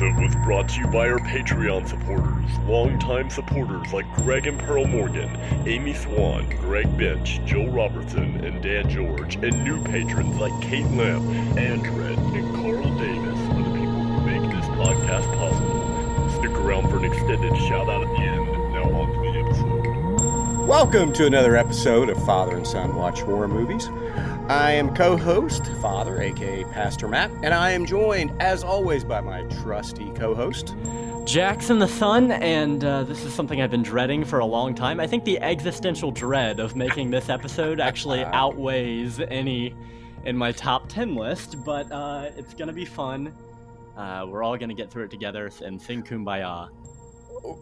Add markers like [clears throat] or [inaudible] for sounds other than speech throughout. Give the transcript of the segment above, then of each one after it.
episode was brought to you by our Patreon supporters, longtime supporters like Greg and Pearl Morgan, Amy Swan, Greg Bench, Joe Robertson, and Dan George, and new patrons like Kate Lamb, Andred, and Carl Davis are the people who make this podcast possible. Stick around for an extended shout out at the end. Now on to the episode. Welcome to another episode of Father and Son Watch Horror Movies. I am co host, Father, aka Pastor Matt, and I am joined, as always, by my trusty co host, Jackson the Son, and uh, this is something I've been dreading for a long time. I think the existential dread of making this episode actually [laughs] outweighs any in my top 10 list, but uh, it's going to be fun. Uh, we're all going to get through it together and sing kumbaya.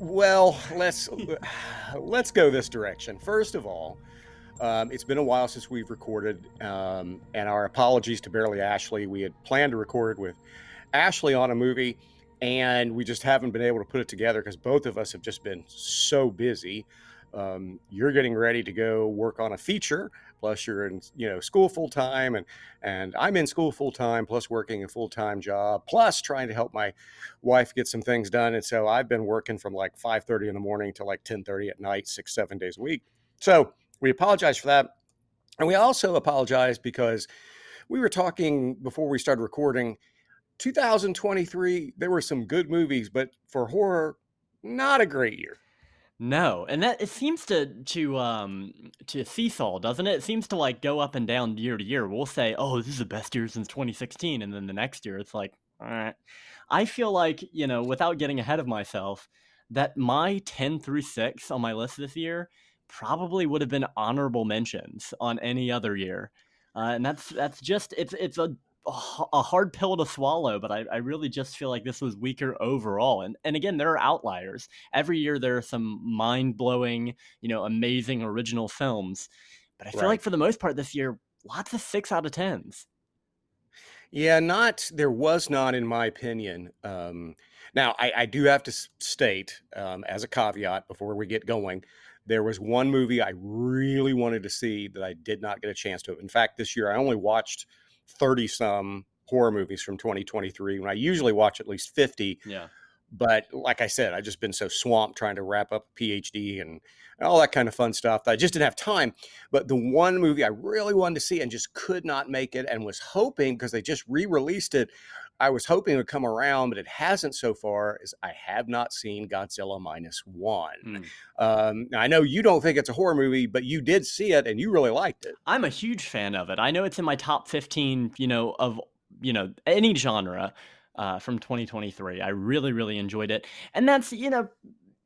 Well, let's [sighs] let's go this direction. First of all, um, it's been a while since we've recorded, um, and our apologies to Barely Ashley. We had planned to record with Ashley on a movie, and we just haven't been able to put it together because both of us have just been so busy. Um, you're getting ready to go work on a feature, plus you're in you know school full time, and and I'm in school full time, plus working a full time job, plus trying to help my wife get some things done. And so I've been working from like 5:30 in the morning to like 10:30 at night, six seven days a week. So we apologize for that. And we also apologize because we were talking before we started recording 2023 there were some good movies but for horror not a great year no, and that it seems to to um to seesaw, doesn't it? It seems to like go up and down year to year. We'll say, "Oh, this is the best year since 2016," and then the next year it's like, all right. I feel like you know, without getting ahead of myself, that my 10 through 6 on my list this year probably would have been honorable mentions on any other year. Uh, and that's that's just it's it's a a hard pill to swallow, but I, I really just feel like this was weaker overall. And and again, there are outliers. Every year there are some mind blowing, you know, amazing original films. But I feel right. like for the most part this year, lots of six out of tens. Yeah, not there was not, in my opinion. Um, now I, I do have to state um, as a caveat before we get going there was one movie I really wanted to see that I did not get a chance to. In fact, this year I only watched 30 some horror movies from 2023 when I usually watch at least 50. Yeah. But like I said, I've just been so swamped trying to wrap up a PhD and all that kind of fun stuff that I just didn't have time. But the one movie I really wanted to see and just could not make it and was hoping because they just re released it I was hoping it would come around, but it hasn't so far. Is I have not seen Godzilla minus one. Mm. Um, I know you don't think it's a horror movie, but you did see it and you really liked it. I'm a huge fan of it. I know it's in my top 15. You know of you know any genre. Uh, from 2023. I really, really enjoyed it. And that's, you know,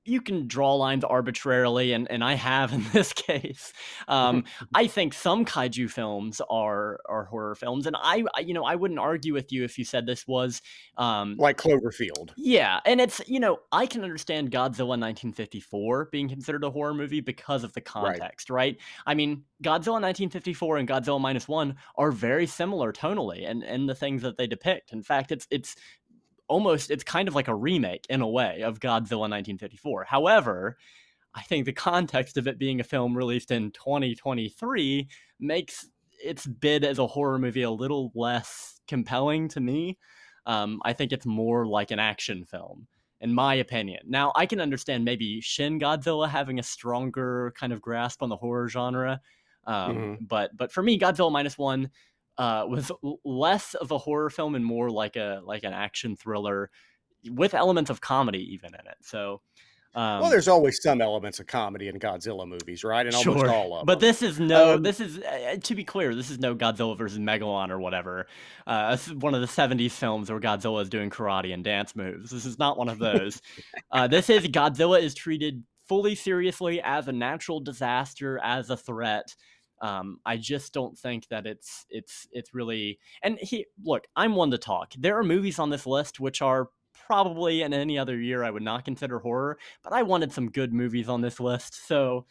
you can draw lines arbitrarily, and, and I have in this case. Um, I think some kaiju films are are horror films, and I, I, you know I wouldn't argue with you if you said this was um, like Cloverfield. Yeah, and it's you know I can understand Godzilla 1954 being considered a horror movie because of the context, right? right? I mean, Godzilla 1954 and Godzilla minus one are very similar tonally, and and the things that they depict. In fact, it's it's almost it's kind of like a remake in a way of Godzilla 1954. However, I think the context of it being a film released in 2023 makes its bid as a horror movie a little less compelling to me. Um, I think it's more like an action film, in my opinion. Now, I can understand maybe Shin Godzilla having a stronger kind of grasp on the horror genre, um, mm-hmm. but but for me, Godzilla minus one uh, was less of a horror film and more like a like an action thriller with elements of comedy even in it. So. Um, well, there's always some elements of comedy in Godzilla movies, right? And sure. almost all of but them. But this is no. Um, this is uh, to be clear. This is no Godzilla versus Megalon or whatever. Uh, one of the '70s films where Godzilla is doing karate and dance moves. This is not one of those. uh, this is Godzilla is treated fully seriously as a natural disaster, as a threat, um, I just don't think that it's it's it's really. And he look, I'm one to talk. There are movies on this list which are probably in any other year I would not consider horror, but I wanted some good movies on this list, so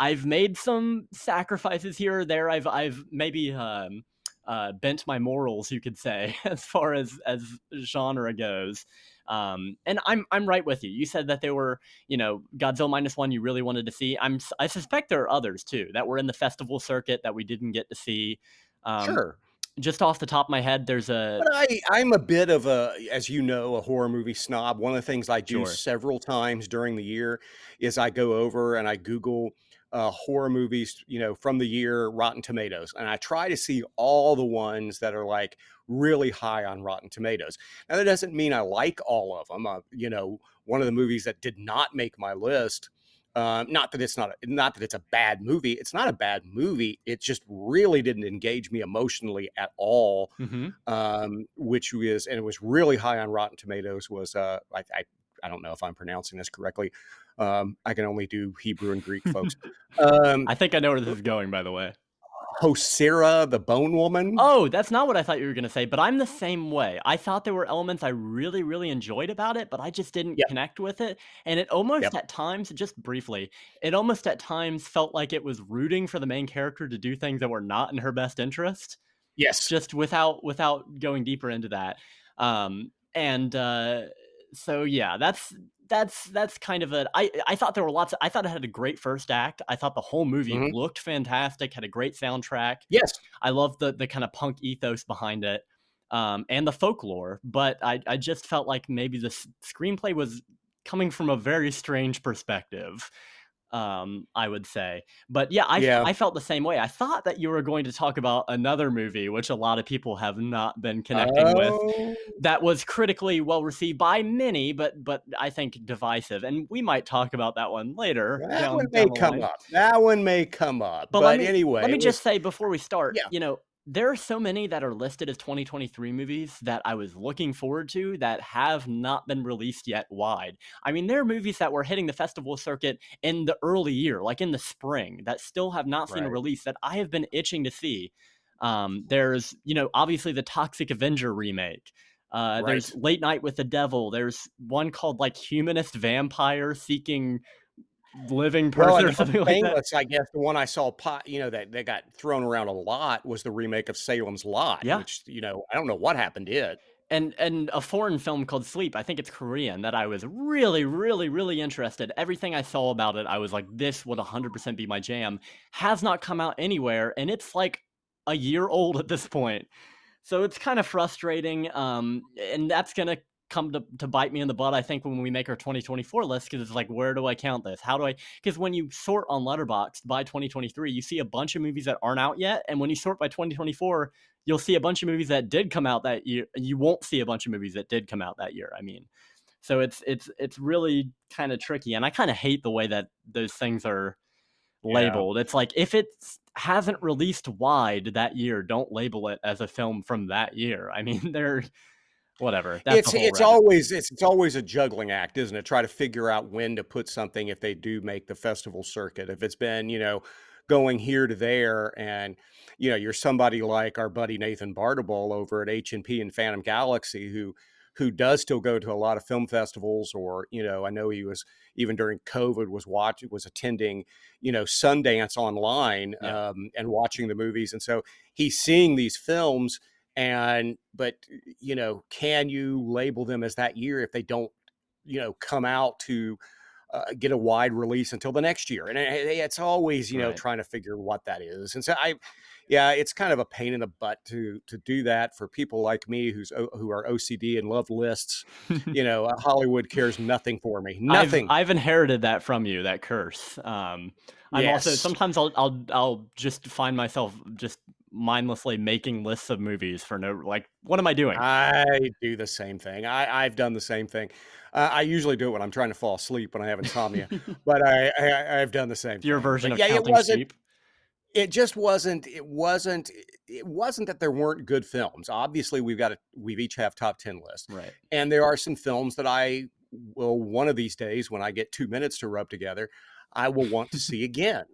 I've made some sacrifices here or there. I've I've maybe um, uh, bent my morals, you could say, [laughs] as far as as genre goes. Um, and I'm I'm right with you. You said that there were, you know, Godzilla minus one you really wanted to see. I'm I suspect there are others too that were in the festival circuit that we didn't get to see. Um, sure. just off the top of my head, there's a. But I, I'm a bit of a, as you know, a horror movie snob. One of the things I do Sure. several times during the year is I go over and I Google uh, horror movies, you know, from the year Rotten Tomatoes, and I try to see all the ones that are like really high on Rotten Tomatoes. Now that doesn't mean I like all of them. Uh, you know, one of the movies that did not make my list. Um, not that it's not a, not that it's a bad movie. It's not a bad movie. It just really didn't engage me emotionally at all Mhm. um, which was and it was really high on Rotten Tomatoes. Was uh, I, I I don't know if I'm pronouncing this correctly. Um, I can only do Hebrew and Greek, folks. [laughs] um, I think I know where this is going, by the way. Hosera, the Bone Woman. Oh, that's not what I thought you were going to say, but I'm the same way. I thought there were elements I really, really enjoyed about it, but I just didn't Yep. connect with it. And it almost Yep. at times, just briefly, it almost at times felt like it was rooting for the main character to do things that were not in her best interest, yes, just without without going deeper into that. Um, and uh, so yeah, that's that's that's kind of a I I thought there were lots of, I thought it had a great first act. I thought the whole movie Mhm. looked fantastic, had a great soundtrack. yes, I love the the kind of punk ethos behind it, um, and the folklore. But I I just felt like maybe the s- screenplay was coming from a very strange perspective. Um, I would say, but yeah, I, Yeah. I felt the same way. I thought that you were going to talk about another movie, which a lot of people have not been connecting with, Oh, that was critically well received by many, but but I think divisive. And we might talk about that one later. that one may come line. up. That one may come up. But But, let me- anyway, Let me just say before we start, Yeah. you know, there are so many that are listed as 2023 movies that I was looking forward to that have not been released yet wide. I mean, there are movies that were hitting the festival circuit in the early year, like in the spring, that still have not seen a release that I have been itching to see. Um, there's, you know, obviously the Toxic Avenger remake. Uh, There's Late Night with the Devil. There's one called like Humanist Vampire Seeking Living Person well, or something like that. I guess the one I saw, pot, you know, that that got thrown around a lot was the remake of Salem's Lot. Yeah. which you know, I don't know what happened to it. and and a foreign film called Sleep. I think it's Korean that I was really, really, really interested. Everything I saw about it, I was like, this would 100% be my jam. Has not come out anywhere, and it's like a year old at this point. So it's kind of frustrating, um, and that's gonna come to, to bite me in the butt. I think when we make our 2024 list, because it's like, where do I count this? How do I? Because when you sort on Letterboxd by 2023, you see a bunch of movies that aren't out yet, and when you sort by 2024, you'll see a bunch of movies that did come out that year. You won't see a bunch of movies that did come out that year. I mean, so it's it's it's really kind of tricky, and I kind of hate the way that those things are Yeah. labeled. It's like if it hasn't released wide that year, don't label it as a film from that year. I mean, [laughs] they're whatever. That's it's it's rabbit- always it's, it's always a juggling act, isn't it? Try to figure out when to put something if they do make the festival circuit. If it's been you know going here to there, and you know you're somebody like our buddy Nathan Bartable over at H and P and Phantom Galaxy who who does still go to a lot of film festivals or you know i know he was even during covid was watching was attending you know sundance online Yeah. um, and watching the movies and so he's seeing these films and but you know can you label them as that year if they don't you know come out to uh, get a wide release until the next year? And it- it's always you know Right. trying to figure what that is. And so i yeah it's kind of a pain in the butt to to do that for people like me who's who are ocd and love lists. [laughs] You know hollywood cares nothing for me. Nothing. I've, I've inherited that from you, that curse. Um, I'm also sometimes I'll I'll I'll just find myself just mindlessly making lists of movies for no like what am I doing? I do the same thing. I, I've done the same thing. Uh, I usually do it when I'm trying to fall asleep when I have insomnia, [laughs] but I, I I've done the same. Your thing. version But of yeah, it wasn't. sheep. It just wasn't. It wasn't. It wasn't that there weren't good films. Obviously, we've got a. We've each have top ten lists, Right. and there are some films that I will one of these days when I get two minutes to rub together, I will want to see again.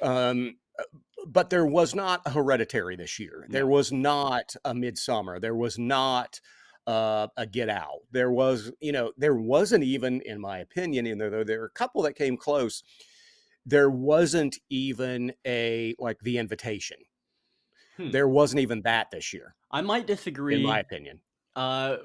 Um, uh, but there was not a Hereditary this year. There was not a Midsommar. There was not uh, a Get Out. There was, you know, there wasn't even, in my opinion, in there though there were a couple that came close. There wasn't even a like The Invitation. Hmm. There wasn't even that this year, I might disagree. in my opinion. Uh,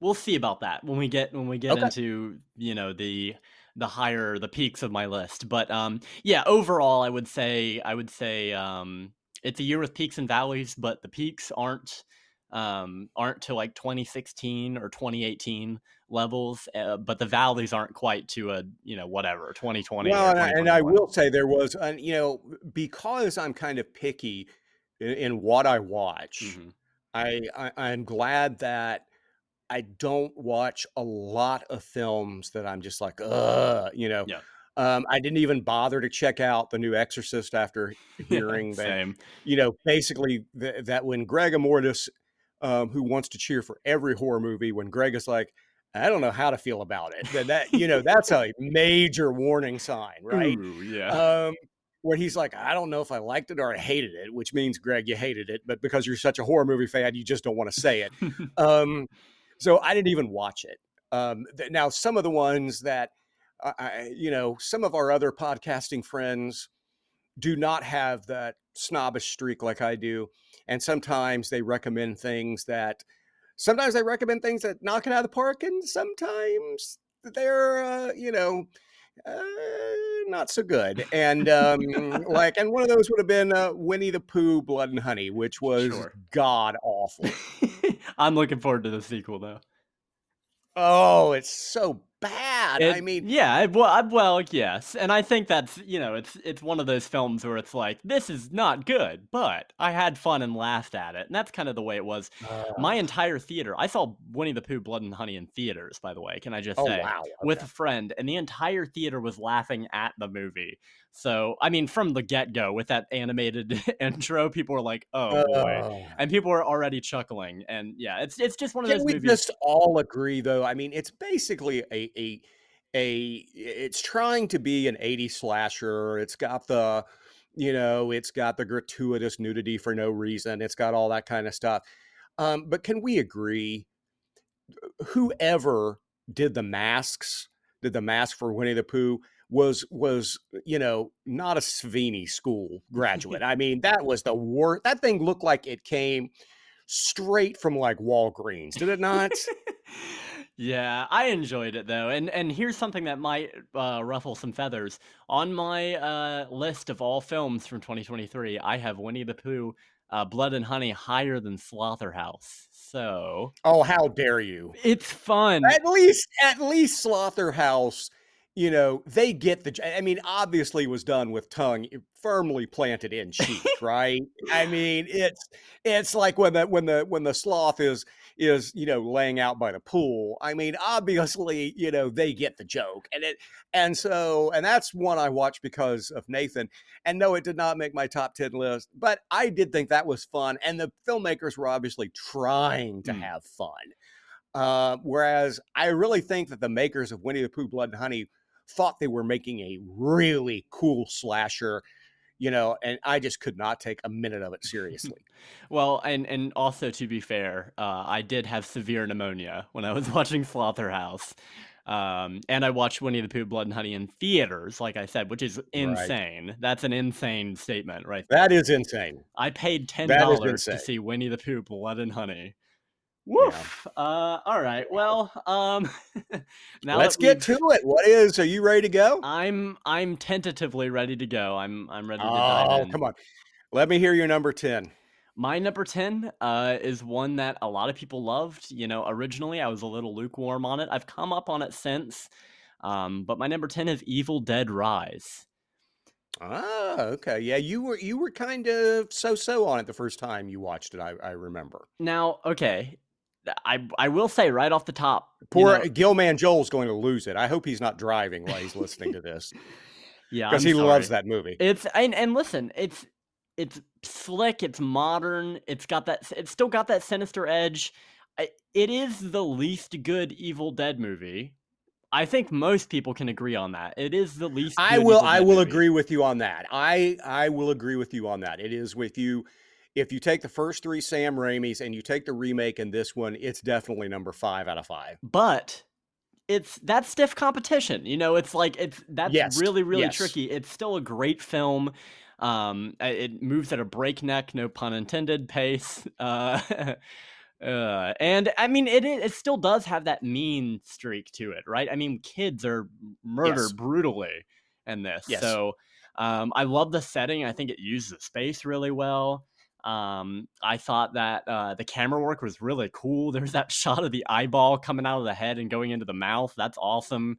we'll see about that when we get when we get Okay. into you know the the higher the peaks of my list. But um, yeah, overall, I would say I would say um, it's a year with peaks and valleys, but the peaks aren't um, aren't to like 2016 or 2018 levels, uh, but the valleys aren't quite to a you know whatever 2020. Well, and I, and I, will say there was, an, you know, because I'm kind of picky in, in what I watch. Mm-hmm. I, I I'm glad that I don't watch a lot of films that I'm just like, uh, you know. Yeah. Um, I didn't even bother to check out the new Exorcist after [laughs] hearing that. You know, basically th- that when Greg Immortus, um, who wants to cheer for every horror movie, when Greg is like, I don't know how to feel about it. That, that you know, [laughs] that's a major warning sign, right? Ooh, yeah. Um, where he's like, I don't know if I liked it or I hated it, which means Greg, you hated it, but because you're such a horror movie fan, you just don't want to say it. [laughs] so I didn't even watch it. Um, th- now, some of the ones that, I, you know, some of our other podcasting friends do not have that snobbish streak like I do. And sometimes they recommend things that, sometimes they recommend things that knock it out of the park, and sometimes they're, uh, you know, uh, not so good. And um, [laughs] like, and one of those would have been uh, Winnie the Pooh, Blood and Honey, which was sure. god awful. [laughs] I'm looking forward to the sequel though. Oh, it's so bad. It, I mean, yeah, well, well, yes, and I think that's you know, it's it's one of those films where it's like this is not good, but I had fun and laughed at it, and that's kind of the way it was. Uh, My entire theater, I saw Winnie the Pooh, Blood and Honey in theaters. By the way, can I just oh, say, wow. okay. with a friend, and the entire theater was laughing at the movie. So, I mean, from the get go, with that animated [laughs] intro, people were like, "Oh boy," oh. and people were already chuckling. And yeah, it's it's just one of Can those. we movies. just all agree, though? I mean, it's basically a a a. It's trying to be an '80s slasher. It's got the, you know, it's got the gratuitous nudity for no reason. It's got all that kind of stuff. Um, but can we agree? Whoever did the masks, did the mask for Winnie the Pooh was was you know not a Savini school [laughs] graduate. I mean, that was the worst. That thing looked like it came straight from like Walgreens, did it not? [laughs] yeah, I enjoyed it though, and and here's something that might uh, ruffle some feathers on my uh, list of all films from 2023. I have Winnie the Pooh. Uh, Blood and Honey higher than Slaughterhouse. So, oh, how dare you! It's fun. At least, at least Slaughterhouse you know, they get the. I mean, obviously, was done with tongue firmly planted in [laughs] cheek, right? I mean, it's it's like when the when the when the sloth is is you know laying out by the pool. I mean, obviously, you know, they get the joke, and it and so and that's one I watched because of Nathan. And no, it did not make my top ten list, but I did think that was fun, and the filmmakers were obviously trying to mm. have fun. Uh, whereas I really think that the makers of Winnie the Pooh, Blood and Honey thought they were making a really cool slasher you know, and I just could not take a minute of it [laughs] seriously. well, and and also to be fair, uh, I did have severe pneumonia when I was [laughs] watching Slaughterhouse, um, and I watched Winnie the Pooh, Blood and Honey in theaters, like I said, which is insane. Right. That's an insane statement, right? There. That is insane. I paid ten dollars to see Winnie the Pooh, Blood and Honey. Woof. Yeah. Uh, all right. Well, um, [laughs] now let's get to it. What is? Are you ready to go? I'm I'm tentatively ready to go. I'm I'm ready to go. oh, dive in. come on. Let me hear your number ten. My number 10 uh, is one that a lot of people loved. You know, originally I was a little lukewarm on it. I've come up on it since. Um, but my number 10 is Evil Dead Rise. Ah, okay. Yeah, you were you were kind of so-so on it the first time you watched it, I, I remember. Now, okay, I I will say right off the top, poor you know, Gilman Joel's going to lose it. I hope he's not driving while he's [laughs] listening to this. Yeah, because he sorry. loves that movie. It's and and listen, it's it's slick, it's modern, it's got that, it's still got that sinister edge. It is the least good Evil Dead movie. I think most people can agree on that. It is the least. I will. I will movie. agree with you on that. I I will agree with you on that. It is with you if you take the first three Sam Raimi's and you take the remake and this one, it's definitely number five out of five. But it's that stiff competition. You know, it's like it's that's yes. really really yes. tricky. It's still a great film. Um, it moves at a breakneck, no pun intended, pace. [laughs] Uh, uh, and I mean, it it still does have that mean streak to it, right? I mean, kids are murdered yes. brutally in this, so Um, I love the setting. I think it uses the space really well. Um, I thought that uh, the camera work was really cool. [laughs] There's that shot of the eyeball coming out of the head and going into the mouth. That's awesome.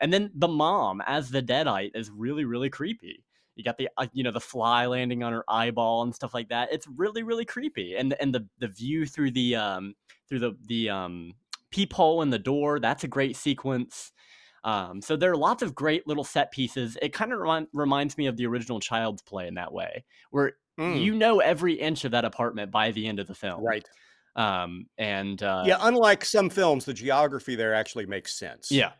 And then the mom as the deadite is really really creepy. You got the uh, you know the fly landing on her eyeball and stuff like that. It's really really creepy. And and the the view through the um through the the um peephole in the door. That's a great sequence. Um, so there are lots of great little set pieces. It kind of rem- reminds me of the original Child's Play in that way, where mm. you know every inch of that apartment by the end of the film. Right. Um, and uh, yeah, unlike some films, the geography there actually makes sense. Yeah.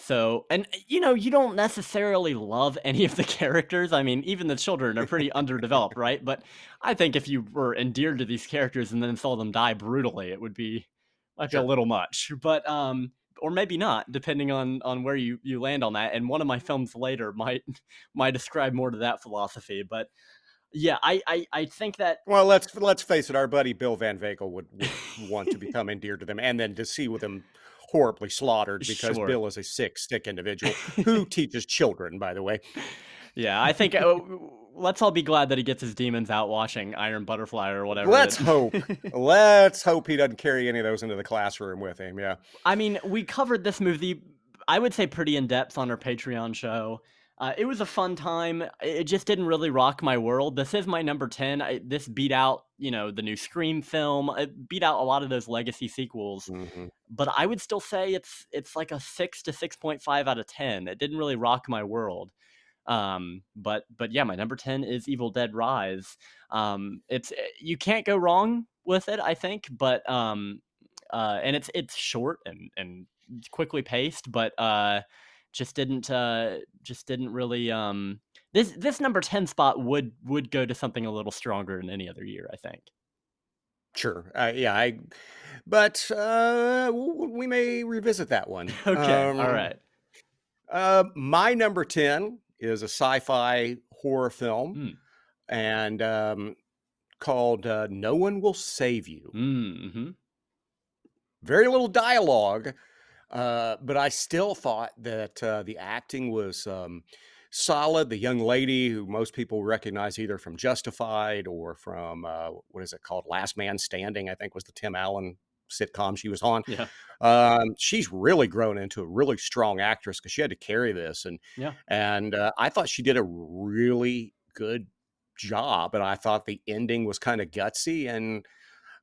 So, and you know, you don't necessarily love [laughs] any of the characters. I mean, even the children are pretty underdeveloped, right? But I think if you were endeared to these characters and then saw them die brutally, it would be like sure. a little much. But um, or maybe not, depending on on where you you land on that. And one of my films later might [laughs] might describe more to that philosophy, but. Yeah, I, I, I think that. Well, let's let's face it. Our buddy Bill Van Vagel would, would want to become [laughs] endeared to them, and then to see with them horribly slaughtered because sure. Bill is a sick, sick individual who [laughs] teaches children, by the way. Yeah, I think uh, let's all be glad that he gets his demons out watching Iron Butterfly or whatever. Let's hope. [laughs] let's hope he doesn't carry any of those into the classroom with him. Yeah. I mean, we covered this movie, I would say, pretty in depth on our Patreon show. Uh, it was a fun time. It just didn't really rock my world. This is my number 10. I, this beat out, you know, the new Scream film. It beat out a lot of those legacy sequels. Mm-hmm. But I would still say it's it's like a 6 to 6.5 out of 10. It didn't really rock my world. Um, but but yeah, my number ten is Evil Dead Rise. Um, it's eh, you can't go wrong with it, I think. But um, uh, and it's it's short and and quickly paced, but uh, just didn't uh, just didn't really um. This this number ten spot would would go to something a little stronger than any other year, I think. Sure. Uh, yeah, I. But uh, we may revisit that one. [laughs] okay. Um, All right. Uh, my number ten is a sci-fi horror film, mm. and um, called uh, "No One Will Save You." Mm-hmm. Very little dialogue, uh, but I still thought that uh, the acting was um, solid. The young lady, who most people recognize either from Justified or from uh, what is it called, Last Man Standing, I think was the Tim Allen sitcom she was on. Yeah. Um, she's really grown into a really strong actress because she had to carry this, and yeah, and uh, I thought she did a really good job, and I thought the ending was kind of gutsy and.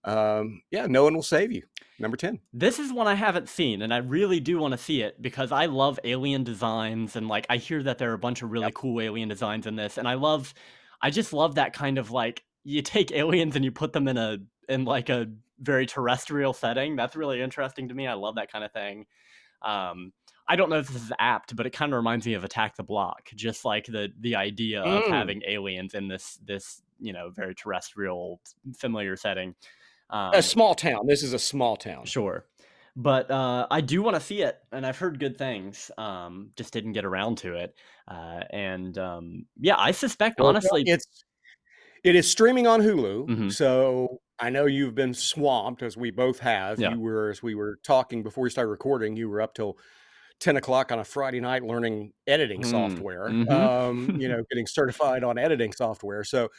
Um, yeah, no one will save you. Number 10. This is one I haven't seen, and I really do want to see it because I love alien designs. And like, I hear that there are a bunch of really yep. cool alien designs in this. And I love, I just love that kind of like, you take aliens and you put them in a, in like a very terrestrial setting. That's really interesting to me. I love that kind of thing. Um, I don't know if this is apt, but it kind of reminds me of Attack the Block, just like the the idea mm. of having aliens in this this you know very terrestrial familiar setting. Um, a small town. This is a small town. Sure. But uh, I do want to see it, and I've heard good things. Um, just didn't get around to it, uh, and um, yeah, I suspect well, honestly, it's it is streaming on Hulu. Mm-hmm. So I know you've been swamped as we both have. Yeah. You were, as we were talking before we started recording, you were up till 10 o'clock on a Friday night learning editing mm. software, mm-hmm. um, you [laughs] know, getting certified on editing software. So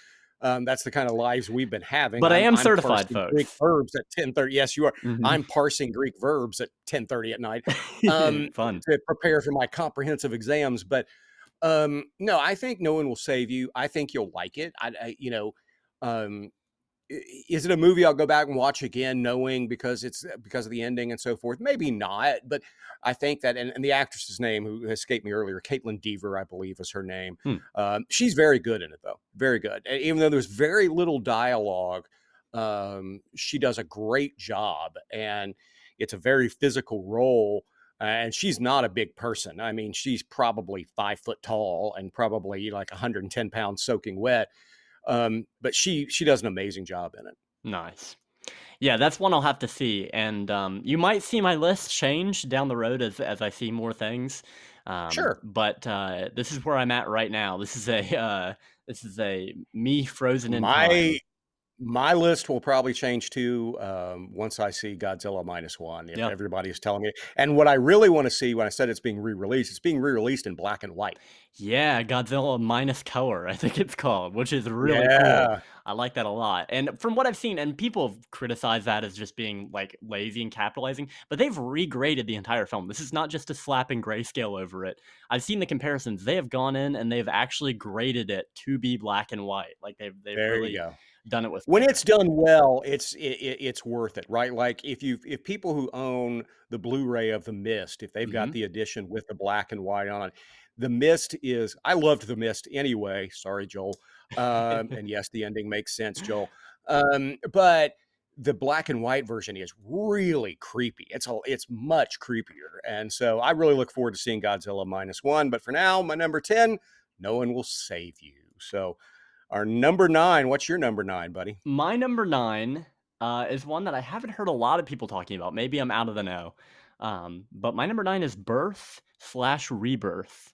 um, that's the kind of lives we've been having. But I'm, I am certified, folks. Greek verbs at 10:30. Yes, you are. Mm-hmm. I'm parsing Greek verbs at 10:30 at night. Um, [laughs] Fun to prepare for my comprehensive exams. But um, no, I think no one will save you. I think you'll like it. I, I you know, um, is it a movie I'll go back and watch again, knowing because it's uh, because of the ending and so forth? Maybe not, but I think that and, and the actress's name who escaped me earlier, Kaitlyn Dever, I believe, is her name. Hmm. Um, she's very good in it, though, very good. And even though there's very little dialogue, um, she does a great job, and it's a very physical role. and she's not a big person. I mean, she's probably five foot tall and probably like 110 pounds soaking wet um, but she she does an amazing job in it. Nice. Yeah, that's one I'll have to see, and um, you might see my list change down the road as as I see more things. Um, sure. But uh, this is where I'm at right now. This is a uh, this is a me frozen in my time. My list will probably change too um, once I see Godzilla minus one. If Yeah. everybody is telling me, and what I really want to see when I said it's being re-released, it's being re-released in black and white. Yeah, Godzilla minus color, I think it's called, which is really cool. I like that a lot. And from what I've seen, and people have criticized that as just being like lazy and capitalizing, but they've regraded the entire film. This is not just a slapping grayscale over it. I've seen the comparisons. They have gone in and they've actually graded it to be black and white. Like they've they've there really you go. Done it with when it's done well it's it, it, it's worth it right like if you if people who own the blu-ray of the mist if they've got Mhm. the edition with the black and white on it the mist is i loved the mist anyway sorry joel um, and yes the ending makes sense joel um, but the black and white version is really creepy it's a, it's much creepier and so i really look forward to seeing godzilla minus one but for now my number 10 no one will save you so our number nine what's your number nine buddy My number nine uh, is one that I haven't heard a lot of people talking about. Maybe I'm out of the know. Um, but my number nine is Birth slash Rebirth.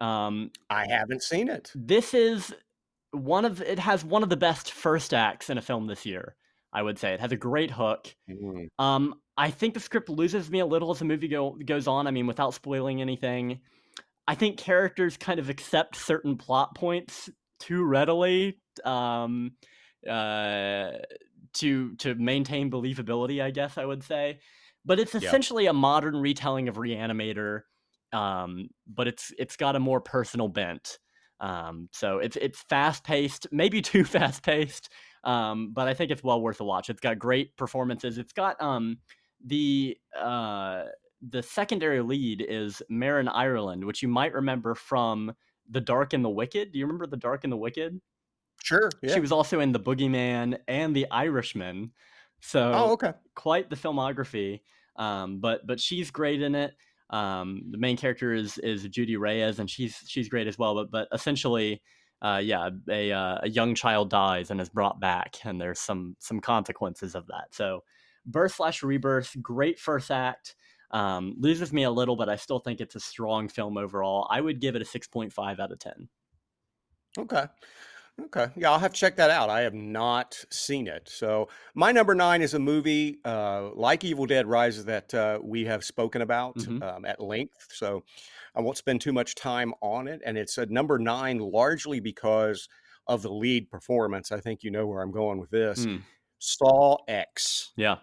Um, I haven't seen it. this is one of it has one of the best first acts in a film this year. I would say it has a great hook. Mm, Um, I think the script loses me a little as the movie go, goes on. I mean, without spoiling anything, I think characters kind of accept certain plot points too readily um, uh, to to maintain believability. I guess I would say, but it's Yeah. essentially a modern retelling of Reanimator, um, but it's it's got a more personal bent. Um, so it's it's fast paced, maybe [laughs] too fast paced, um, but I think it's well worth a watch. It's got great performances. It's got um, the uh, the secondary lead is Marin Ireland, which you might remember from The Dark and the Wicked. Do you remember The Dark and the Wicked? sure. Yeah. She was also in The Boogeyman and The Irishman. So oh, okay. quite the filmography. Um, but but she's great in it. Um, the main character is is Judy Reyes, and she's she's great as well. But but essentially, uh, yeah, a uh, a young child dies and is brought back, and there's some some consequences of that. So, birth slash rebirth, great first act. Um, loses me a little, but I still think it's a strong film overall. I would give it a six point five out of ten. Okay. Okay. Yeah, I'll have to check that out. I have not seen it. So my number nine is a movie uh, like Evil Dead Rises that uh, we have spoken about Mhm. um, at length. So I won't spend too much time on it. And it's a number nine largely because of the lead performance. I think you know where I'm going with this. Hmm, Saw X. yeah,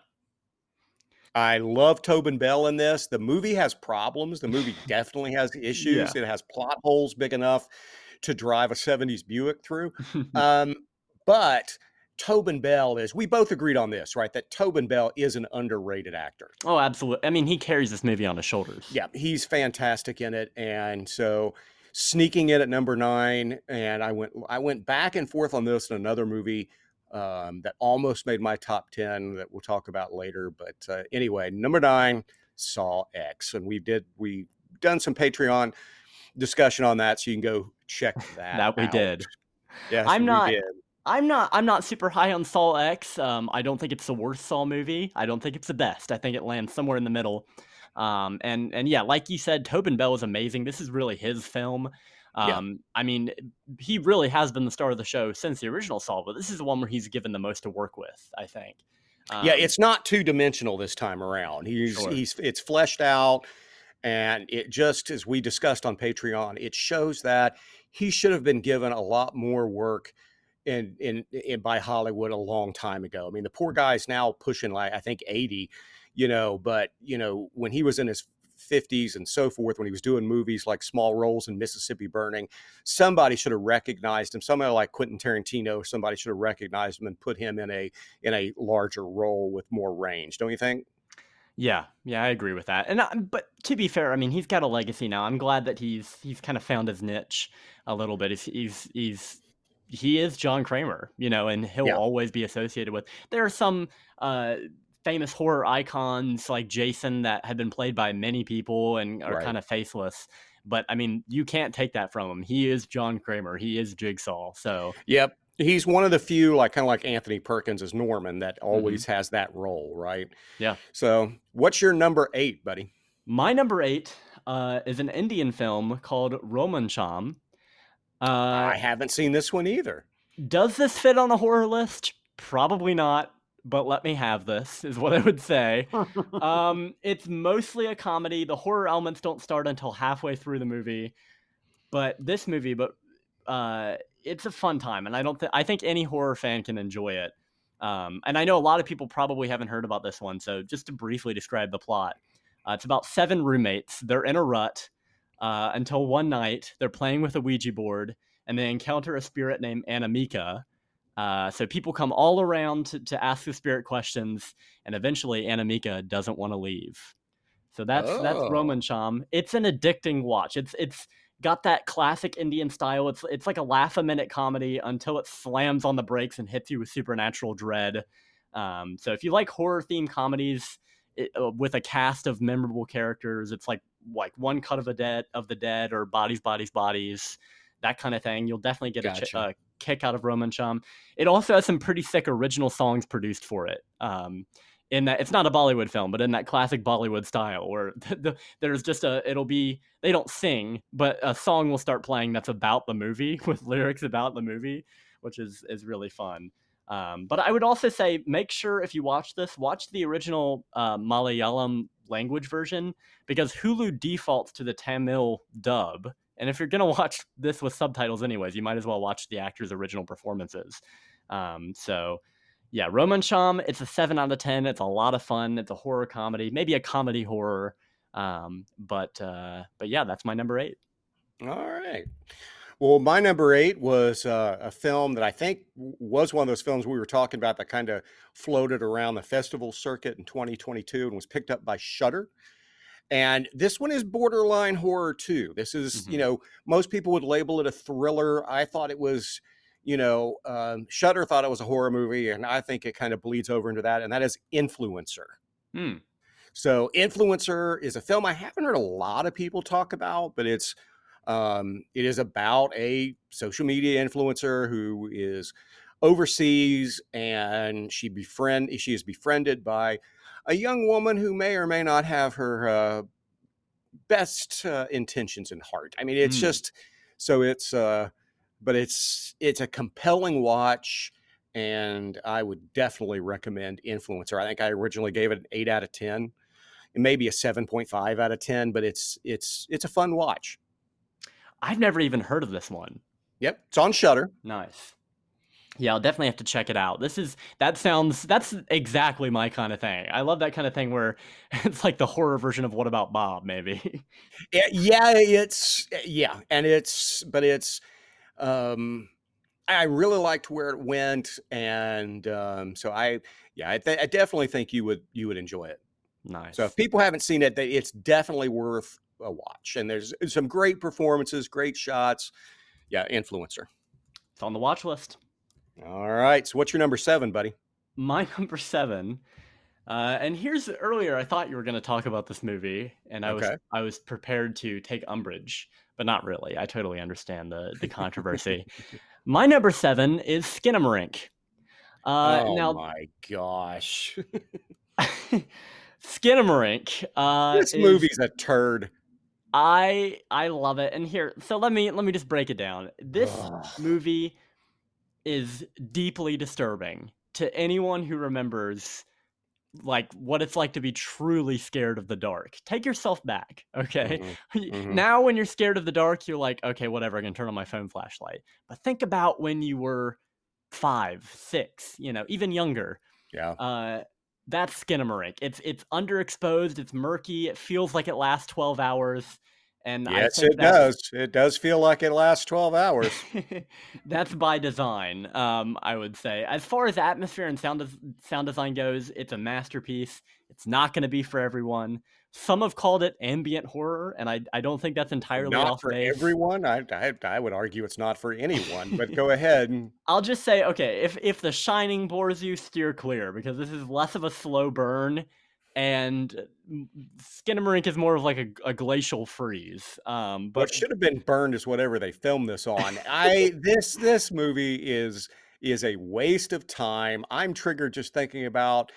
I love Tobin Bell in this. The movie has problems. The movie [laughs] definitely has issues. It has plot holes big enough to drive a 70s Buick through. [laughs] Um, but Tobin Bell is, we both agreed on this, right? That Tobin Bell is an underrated actor. oh, absolutely. I mean, he carries this movie on his shoulders. Yeah, he's fantastic in it. And so sneaking in at number nine, and I went I went back and forth on this in another movie um, that almost made my top 10 that we'll talk about later. But uh, anyway, number nine, Saw X. And we did we done some Patreon discussion on that, so you can go check [laughs] that. Out that we out. did. Yes, I'm we not- did. I'm not I'm not super high on Saw X. Um, I don't think it's the worst Saw movie. I don't think it's the best. I think it lands somewhere in the middle. Um, and and yeah, like you said, Tobin Bell is amazing. This is really his film. Yeah. Um, I mean, he really has been the star of the show since the original Saw, but this is the one where he's given the most to work with. I think. yeah, Um, it's not two dimensional this time around. He's Sure. he's it's fleshed out, and it just as we discussed on Patreon, it shows that he should have been given a lot more work in in, in by Hollywood a long time ago. I mean, the poor guy's now pushing like I think eighty, you know, but you know when he was in his 50s and so forth when he was doing movies like small roles in mississippi burning somebody should have recognized him somebody like quentin tarantino somebody should have recognized him and put him in a in a larger role with more range don't you think Yeah, yeah, I agree with that. And uh, but to be fair, I mean, he's got a legacy now. I'm glad that he's he's kind of found his niche a little bit. He's he's, he's he is John Kramer, you know, and he'll Yeah. always be associated with. There are some uh, famous horror icons like Jason that have been played by many people and are Right. kind of faceless. But I mean, you can't take that from him. He is John Kramer. He is Jigsaw. So Yep. He's one of the few, like kind of like Anthony Perkins as Norman, that always has that role, right? Yeah. So, what's your number eight, buddy? my number eight uh, is an Indian film called Romancham. Uh, I haven't seen this one either. Does this fit on a horror list? Probably not, but let me have this, [laughs] is what I would say. [laughs] um, it's mostly a comedy. The horror elements don't start until halfway through the movie. But this movie, but uh, it's a fun time, and I don't think I think any horror fan can enjoy it. Um, and I know a lot of people probably haven't heard about this one, so just to briefly describe the plot, uh, it's about seven roommates. They're in a rut uh, until one night they're playing with a Ouija board, and they encounter a spirit named Anamika. Uh, so people come all around to, to, ask the spirit questions, and eventually Anamika doesn't want to leave. So that's oh. that's Romancham. It's an addicting watch. It's it's got that classic Indian style. It's it's like a laugh a minute comedy until it slams on the brakes and hits you with supernatural dread. Um, so if you like horror themed comedies it, uh, with a cast of memorable characters, it's like like one cut of a dead of the dead or bodies, bodies, bodies, that kind of thing. You'll definitely get gotcha. a, ch- a, kick out of Romancham. It also has some pretty sick original songs produced for it. Um, in that it's not a Bollywood film, but in that classic Bollywood style where [laughs] the, the, there's just a it'll be they don't sing, but a song will start playing that's about the movie [laughs] with lyrics about the movie, which is is really fun. Um, but I would also say make sure if you watch this, watch the original uh, Malayalam language version because Hulu defaults to the Tamil dub. And if you're gonna watch this with subtitles, anyways, you might as well watch the actors' original performances. Um, so yeah, Romancham, it's a seven out of ten. It's a lot of fun. It's a horror comedy, maybe a comedy horror. Um, but uh, but yeah, that's my number eight. All right. Well, my number eight was uh, a film that I think was one of those films we were talking about that kind of floated around the festival circuit in 2022 and was picked up by Shudder. And this one is borderline horror too. This is, mm-hmm. you know, most people would label it a thriller. I thought it was you know, um, Shudder thought it was a horror movie, and I think it kind of bleeds over into that, and that is Influencer. Hmm. So, Influencer is a film I haven't heard a lot of people talk about, but it's um, it is about a social media influencer who is overseas, and she befriend she is befriended by a young woman who may or may not have her uh, best uh, intentions in heart. I mean, it's hmm. just so it's. Uh, but it's it's a compelling watch and I would definitely recommend Influencer. I think I originally gave it an 8 out of 10. It may be a 7.5 out of 10, but it's it's it's a fun watch. I've never even heard of this one. Yep, it's on Shudder. Nice. Yeah, I'll definitely have to check it out. This is that sounds that's exactly my kind of thing. I love that kind of thing where [laughs] it's like the horror version of What About Bob, maybe. Yeah, it's yeah, and it's but it's um, I really liked where it went, and um, so I, yeah, I, th- I, definitely think you would you would enjoy it. Nice. So if people haven't seen it, it's definitely worth a watch. And there's some great performances, great shots. Yeah, influencer. It's on the watch list. All right. So what's your number seven, buddy? My [laughs] number seven. Uh, and here's earlier I thought you were going to talk about this movie, and I okay. was I was prepared to take umbrage but not really. I totally understand the the controversy. [laughs] My number seven is Skinamarink. Uh, oh now, my gosh, [laughs] Skinamarink. Uh, this movie's a turd. I I love it, and here, so let me let me just break it down. This Ugh. movie is deeply disturbing to anyone who remembers like what it's like to be truly scared of the dark. Take yourself back, okay? Mm-hmm. [laughs] Mm-hmm. Now when you're scared of the dark, you're like, okay, whatever, I can turn on my phone flashlight. But think about when you were five, six, you know, even younger. Yeah. Uh, that's Skinamarink. It's it's underexposed. It's murky. It feels like it lasts twelve hours. And yes, it does. It does feel like it lasts 12 hours. [laughs] that's by design, um, I would say. As far as atmosphere and sound sound design goes, it's a masterpiece. It's not going to be for everyone. Some have called it ambient horror, and I, I don't think that's entirely not off for base. everyone. I, I, I would argue it's not for anyone. But go [laughs] ahead. I'll just say, okay, if if The Shining bores you, steer clear because this is less of a slow burn and Skinamarink is more of like a, a glacial freeze. Um, but what should have been burned is whatever they filmed this on. I [laughs] this this movie is is a waste of time. I'm triggered just thinking about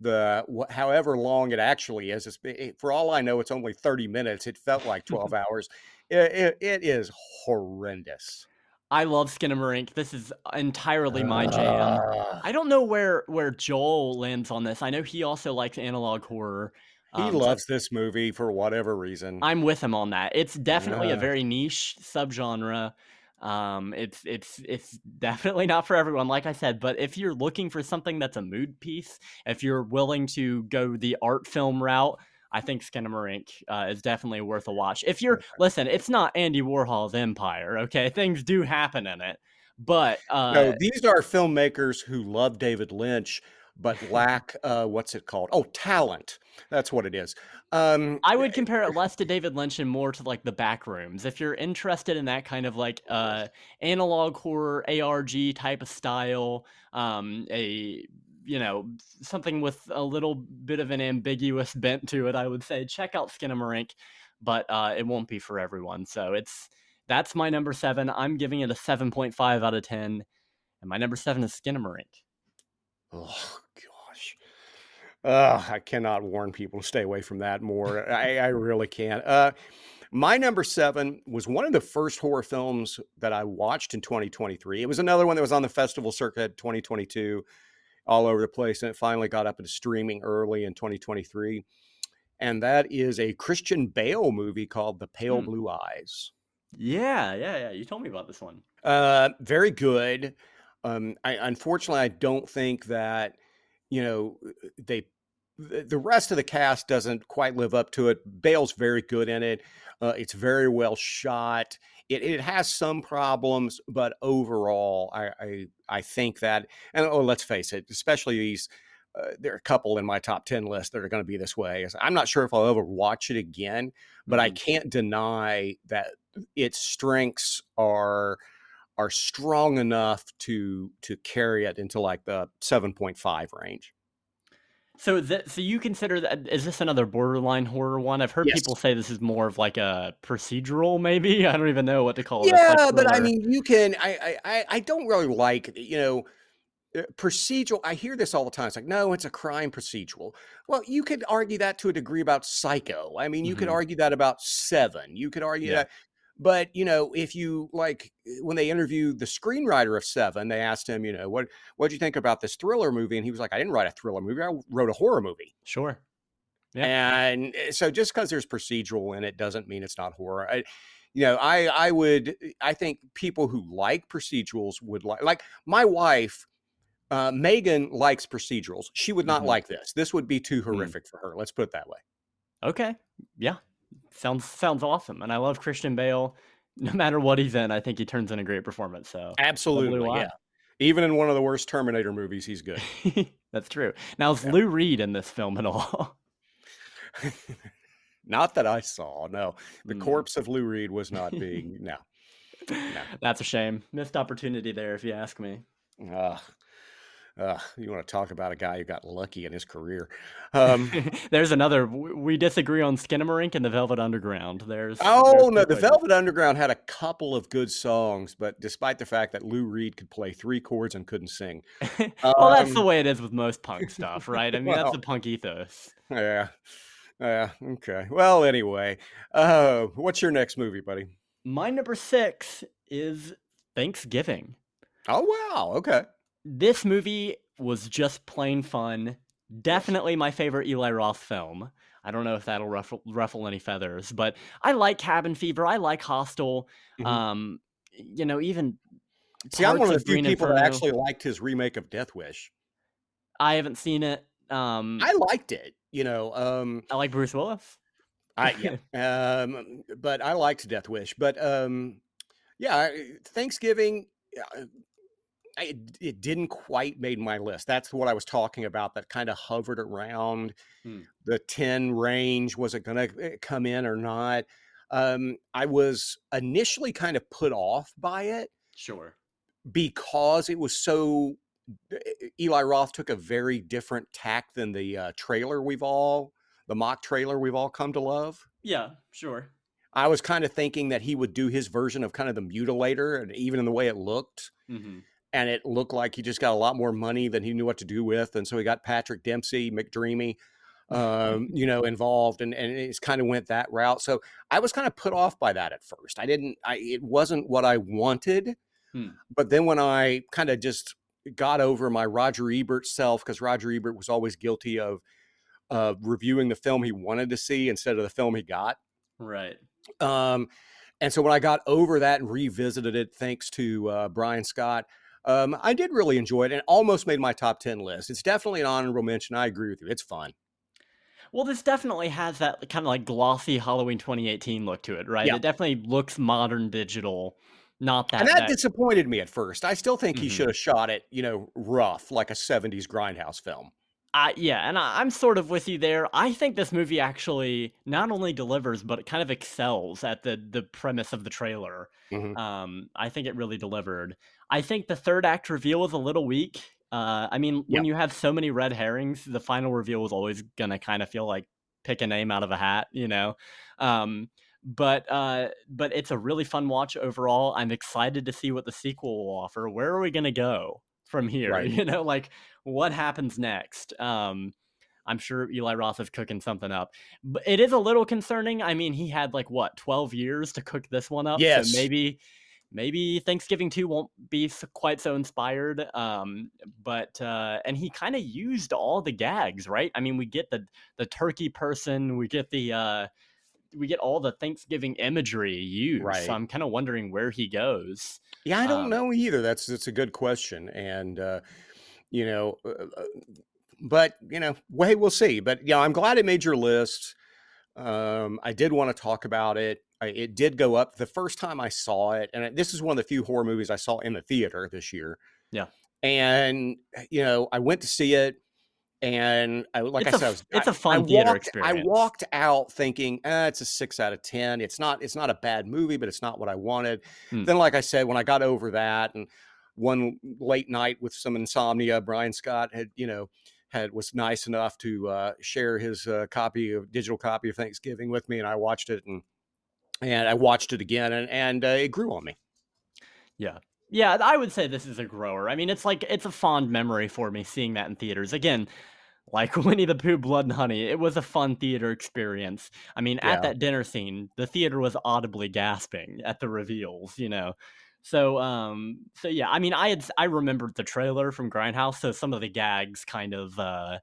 the however long it actually is. It's, it, for all I know, it's only 30 minutes. It felt like [laughs] 12 hours. It, it, it is horrendous. I love Skinamarink. This is entirely my jam. Uh, I don't know where where Joel lands on this. I know he also likes analog horror. he Um, so loves this movie for whatever reason. I'm with him on that. It's definitely a very niche subgenre. Um, it's it's it's definitely not for everyone, like I said. But if you're looking for something that's a mood piece, if you're willing to go the art film route, I think Skinamarink uh, is definitely worth a watch. If you're listen, it's not Andy Warhol's Empire. Okay, things do happen in it, but uh, no, these are filmmakers who love David Lynch but lack uh, what's it called? Oh, talent. That's what it is. Um, I would compare it less to David Lynch and more to like the back rooms. If you're interested in that kind of like uh analog horror ARG type of style, um a you know, something with a little bit of an ambiguous bent to it, I would say check out Skinamarink, but uh it won't be for everyone. So it's that's my number 7. I'm giving it a 7.5 out of 10. And my number 7 is Skinamarink. Oh gosh. Uh, I cannot warn people to stay away from that more. I, I really can't. Uh, my number seven was one of the first horror films that I watched in 2023. It was another one that was on the festival circuit 2022, all over the place, and it finally got up into streaming early in 2023. And that is a Christian Bale movie called The Pale Hmm. Blue Eyes. Yeah, yeah, yeah. You told me about this one. Uh, very good. Um, I unfortunately I don't think that you know they the the rest of the cast doesn't quite live up to it. Bale's very good in it. Uh, it's very well shot. It, it has some problems, but overall, I, I I think that and oh, let's face it, especially these. Uh, there are a couple in my top 10 list that are going to be this way. I'm not sure if I'll ever watch it again, but I Mhm. can't deny that its strengths are are strong enough to to carry it into like the 7.5 range. So that so you consider that is this another borderline horror one? I've heard Yes. people say this is more of like a procedural, maybe. [laughs] I don't even know what to call it. Yeah, like but I mean, you can. I, I I don't really like you know uh, procedural. I hear this all the time. It's like, no, it's a crime procedural. Well, you could argue that to a degree about Psycho. I mean, you could Mhm. argue that about Seven. You could argue Yeah. that. But you know, if you like, when they interviewed the screenwriter of Seven, they asked him, you know, what what do you think about this thriller movie? And he was like, I didn't write a thriller movie. I wrote a horror movie. sure. Yeah. And uh, so just because there's procedural in it doesn't mean it's not horror. I, you know, I I would I think people who like procedurals would like like my wife, uh, Megan likes procedurals. She would not Mhm. like this. This would be too Mm. horrific for her. Let's put it that way. Okay. Yeah. Sounds sounds awesome. And I love Christian Bale. [laughs] No matter what he's in, I think he turns in a great performance. So Absolutely, yeah. Even in one of the worst Terminator movies, he's good. [laughs] that's true. Now is Yeah. Lou Reed in this film at all? [laughs] not that I saw. No, the Mm. corpse of Lou Reed was not being. no. That's a shame. Missed opportunity there, if you ask me. Ugh, you want to talk about a guy who got lucky in his career? [laughs] Um, There's another. We disagree on Skinamarink and the Velvet Underground. There's. Oh there's no, the places. Velvet Underground had a couple of good songs, but despite the fact that Lou Reed could play three chords and couldn't sing, [laughs] well, that's the Um, way it is with most punk stuff, [laughs] right? I mean, that's the punk ethos. yeah, yeah, okay. Well, anyway, uh, what's your next movie, buddy? My number six is Thanksgiving. Oh wow, okay. This movie was just plain fun. Definitely my favorite Eli Roth film. I don't know if that'll ruffle, ruffle any feathers, but I like Cabin Fever. I like Hostel. Mhm. Um, you know, even See, I'm one of the few Green people that actually liked his remake of Death Wish. I haven't seen it. Um, I liked it, you know. Um, I like Bruce Willis. I [laughs] yeah, um, but I liked Death Wish. But um, yeah, Thanksgiving, I, it, it didn't quite made my list. That's what I was talking about. That kind of hovered around Hmm. the ten range. Was it going to come in or not? Um, I was initially kind of put off by it Sure. because it was so. E, Eli Roth took a very different tack than the uh, trailer we've all, the mock trailer we've all come to love. Yeah, sure. I was kind of thinking that he would do his version of kind of the mutilator, and even in the way it looked, hmm and it looked like he just got a lot more money than he knew what to do with, and so he got Patrick Dempsey, McDreamy, um, you know, involved, and and it's kind of went that route. So I was kind of put off by that at first. I didn't. I it wasn't what I wanted, Hmm. But then when I kind of just got over my Roger Ebert self, because Roger Ebert was always guilty of uh, reviewing the film he wanted to see instead of the film he got. Right. Um, and so when I got over that and revisited it, thanks to uh, Brian Scott, um, I did really enjoy it and almost made my top 10 list. It's definitely an honorable mention. I agree with you. It's fun. Well, this definitely has that kind of like glossy Halloween 2018 look to it, right? Yeah. It definitely looks modern digital. Not that. And that, that... disappointed me at first. I still think mm-hmm. he should have shot it, you know, rough, like a 70s grindhouse film. Uh, yeah, and I, am sort of with you there. I think this movie actually not only delivers, but it kind of excels at the the premise of the trailer. Mm-hmm. Um, I think it really delivered. I think the third act reveal was a little weak. Uh, I mean, when you have so many red herrings, the final reveal is always gonna kind of feel like pick a name out of a hat, you know. Um, but uh, but it's a really fun watch overall. I'm excited to see what the sequel will offer. Where are we gonna go from here? [laughs] Right. You know, like what happens next? Um, I'm sure Eli Roth is cooking something up. But it is a little concerning. I mean, he had like what 12 years to cook this one up. Yes. So maybe maybe Thanksgiving 2 won't be quite so inspired. Um, but uh, and he kind of used all the gags, right? I mean, we get the the turkey person, we get the uh, we get all the Thanksgiving imagery used. Right. So I'm kind of wondering where he goes. Yeah, I don't um, know either. That's that's a good question, and uh, you know, uh, uh, but you know, way we'll see. But yeah, I'm glad it made your list. Um, I did want to talk about it. I, it did go up the first time I saw it, and this is one of the few horror movies I saw in the theater this year. Yeah, and you know, I went to see it, and I, like it's I said, a, was, it's a fun I theater walked, experience. I walked out thinking, eh, it's a six out of ten. It's not, it's not a bad movie, but it's not what I wanted. Hmm. Then, like I said, when I got over that and one late night with some insomnia. Brian Scott had, you know, had was nice enough to uh, share his uh, copy of digital copy of Thanksgiving with me, and I watched it and and I watched it again, and and uh, it grew on me. Yeah, yeah, I would say this is a grower. I mean, it's like it's a fond memory for me seeing that in theaters again. Like [laughs] Winnie the Pooh, Blood and Honey, it was a fun theater experience. I mean, yeah. at that dinner scene, the theater was audibly gasping at the reveals. You know, so um so yeah, I mean I had I remembered the trailer from Grindhouse, so some of the gags kind of uh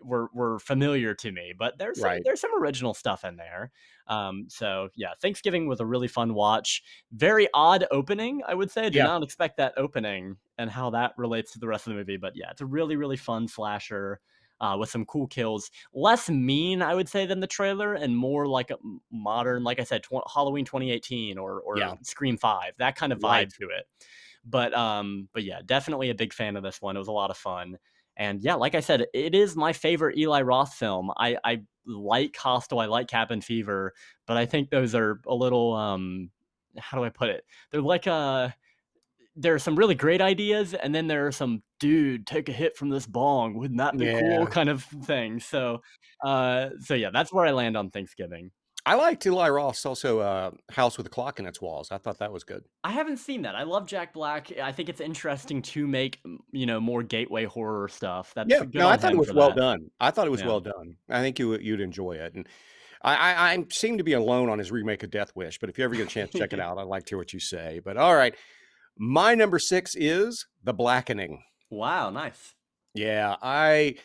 were were familiar to me, but there's some, there's some original stuff in there. Um, so yeah, Thanksgiving was a really fun watch. Very odd opening, I would say. I did yeah. not expect that opening and how that relates to the rest of the movie, but yeah, it's a really really fun slasher uh, with some cool kills. Less mean, I would say, than the trailer, and more like a modern, like I said, tw- Halloween 2018 or or yeah. Scream Five, that kind of vibe right. to it. But um, but yeah, definitely a big fan of this one. It was a lot of fun. And yeah, like I said, it is my favorite Eli Roth film. I, I like Hostel, I like Cabin Fever, but I think those are a little um how do I put it? They're like a uh, there are some really great ideas, and then there are some dude take a hit from this bong. Wouldn't that be yeah. cool? Kind of thing. So, uh, so yeah, that's where I land on Thanksgiving. I liked Eli Roth's also uh, House with a Clock in Its Walls. I thought that was good. I haven't seen that. I love Jack Black. I think it's interesting to make you know more gateway horror stuff. That's yeah. No, I thought it was well that. done. I thought it was yeah. well done. I think you you'd enjoy it. And I, I, I seem to be alone on his remake of Death Wish, but if you ever get a chance to check it [laughs] out, I'd like to hear what you say. But all right, my number six is The Blackening. Wow, nice. Yeah, I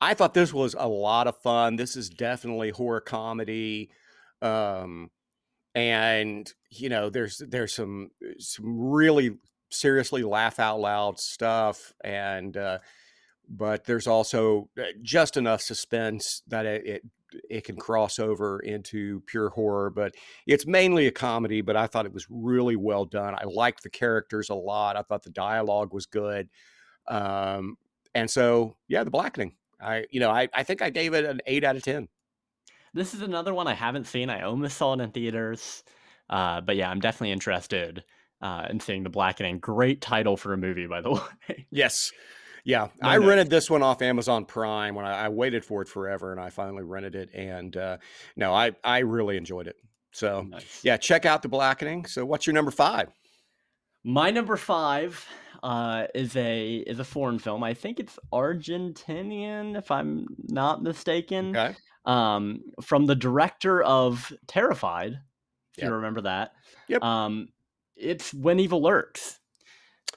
I thought this was a lot of fun. This is definitely horror comedy. Um and you know, there's there's some some really seriously laugh out loud stuff and uh but there's also uh, just enough suspense that it, it it can cross over into pure horror, but it's mainly a comedy. But I thought it was really well done. I liked the characters a lot. I thought the dialogue was good. Um, and so, yeah, the blackening. I, you know, I, I think I gave it an eight out of 10. This is another one I haven't seen. I almost saw it in theaters. Uh, but yeah, I'm definitely interested uh, in seeing the blackening. Great title for a movie, by the [laughs] way. yes. Yeah, no, I no. rented this one off Amazon Prime when I, I, waited for it forever, and I finally rented it. And uh, no, I I really enjoyed it. So nice. yeah, check out the Blackening. So what's your number five? My number five uh, is a is a foreign film. I think it's Argentinian, if I'm not mistaken. Okay. Um, from the director of Terrified, if yep. you remember that. Yep. Um, it's When Evil Lurks.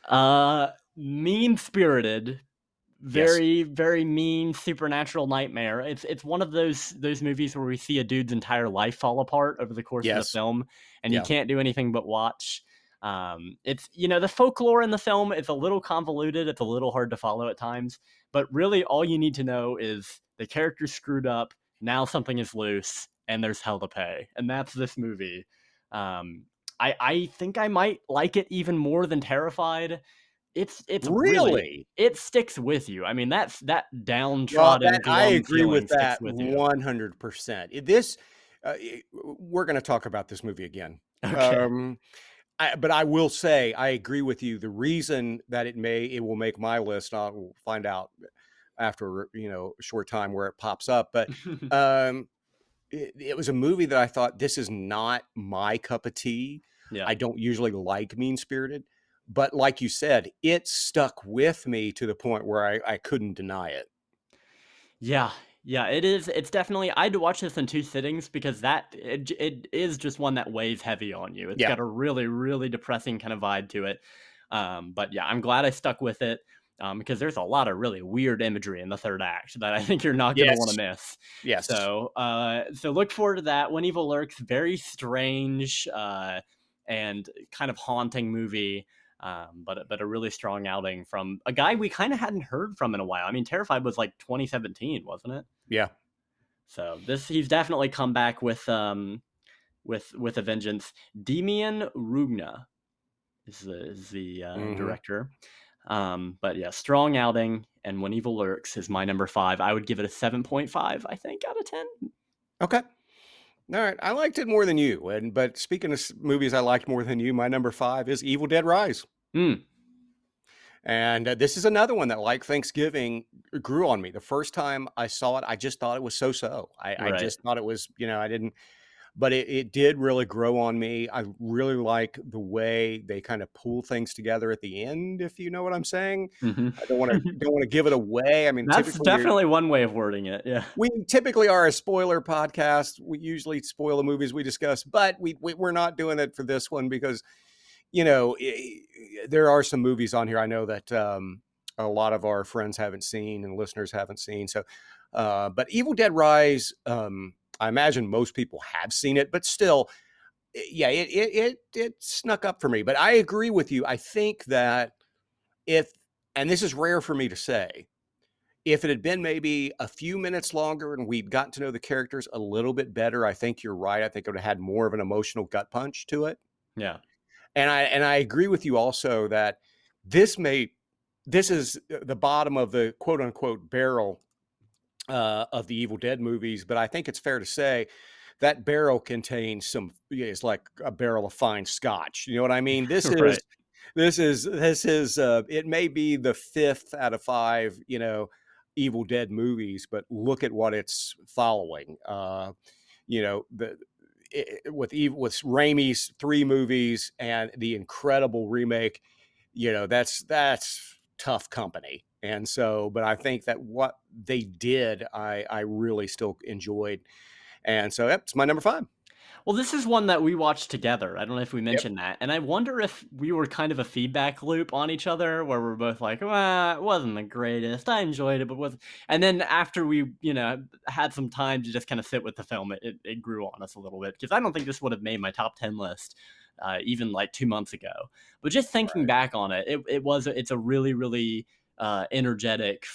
Uh, mean spirited, very yes. very mean supernatural nightmare. It's it's one of those those movies where we see a dude's entire life fall apart over the course yes. of the film, and yeah. you can't do anything but watch. Um, it's you know the folklore in the film is a little convoluted. It's a little hard to follow at times, but really all you need to know is the character's screwed up. Now something is loose, and there's hell to pay, and that's this movie. Um, I I think I might like it even more than Terrified. It's it's really, really it sticks with you. I mean that's that downtrodden. Well, that, I agree with that one hundred percent. This uh, we're going to talk about this movie again. Okay. Um, I, but I will say I agree with you. The reason that it may it will make my list, I'll find out after you know a short time where it pops up. But [laughs] um, it, it, was a movie that I thought this is not my cup of tea. Yeah. I don't usually like mean spirited, but like you said, it stuck with me to the point where I, I couldn't deny it. Yeah, yeah, it is. It's definitely. I had to watch this in two sittings because that it, it is just one that weighs heavy on you. It's yeah. got a really, really depressing kind of vibe to it. Um, but yeah, I'm glad I stuck with it um, because there's a lot of really weird imagery in the third act that I think you're not going to yes. want to miss. Yes. So, uh, so look forward to that. When Evil Lurks, very strange uh, and kind of haunting movie. Um, but but a really strong outing from a guy we kind of hadn't heard from in a while. I mean, Terrified was like 2017, wasn't it? Yeah. So this he's definitely come back with um with with a vengeance. Demian Rugna is the is the uh, mm-hmm. director. Um, but yeah, strong outing. And When Evil Lurks is my number five. I would give it a seven point five. I think out of ten. Okay. All right, I liked it more than you. And but speaking of movies I liked more than you, my number five is Evil Dead Rise. Mm. And uh, this is another one that, like Thanksgiving, grew on me. The first time I saw it, I just thought it was so-so. I, right. I just thought it was, you know, I didn't but it, it did really grow on me. I really like the way they kind of pull things together at the end, if you know what I'm saying. Mm-hmm. I don't want to [laughs] don't want to give it away. I mean, that's definitely one way of wording it. Yeah, we typically are a spoiler podcast. We usually spoil the movies we discuss, but we, we we're not doing it for this one because you know it, there are some movies on here I know that um, a lot of our friends haven't seen and listeners haven't seen. So, uh, but Evil Dead Rise. Um, I imagine most people have seen it, but still, eh, yeah, it, it it it snuck up for me. But I agree with you. I think that if, and this is rare for me to say, if it had been maybe a few minutes longer and we'd gotten to know the characters a little bit better, I think you're right. I think it would have had more of an emotional gut punch to it. Yeah. And I and I agree with you also that this may this is uh, the bottom of the quote unquote barrel uh, of the Evil Dead movies, but I think it's fair to say that barrel contains some. It's like a barrel of fine Scotch. You know what I mean? [laughs] This is right. this is this is. Uh, it may be the fifth out of five. You know, Evil Dead movies, but look at what it's following. Uh, you know the. It, with with Raimi's three movies and the incredible remake, you know that's that's tough company. And so, but I think that what they did, I, I really still enjoyed. And so, yep, it's my number five. Well, this is one that we watched together. I don't know if we mentioned yep. that. And I wonder if we were kind of a feedback loop on each other where we're both like, well, it wasn't the greatest. I enjoyed it, but was and then after we, you know, had some time to just kind of sit with the film, it, it grew on us a little bit. Because I don't think this would have made my top 10 list uh, even like two months ago. But just thinking right. back on it, it, it was, it's a really, really uh, energetic,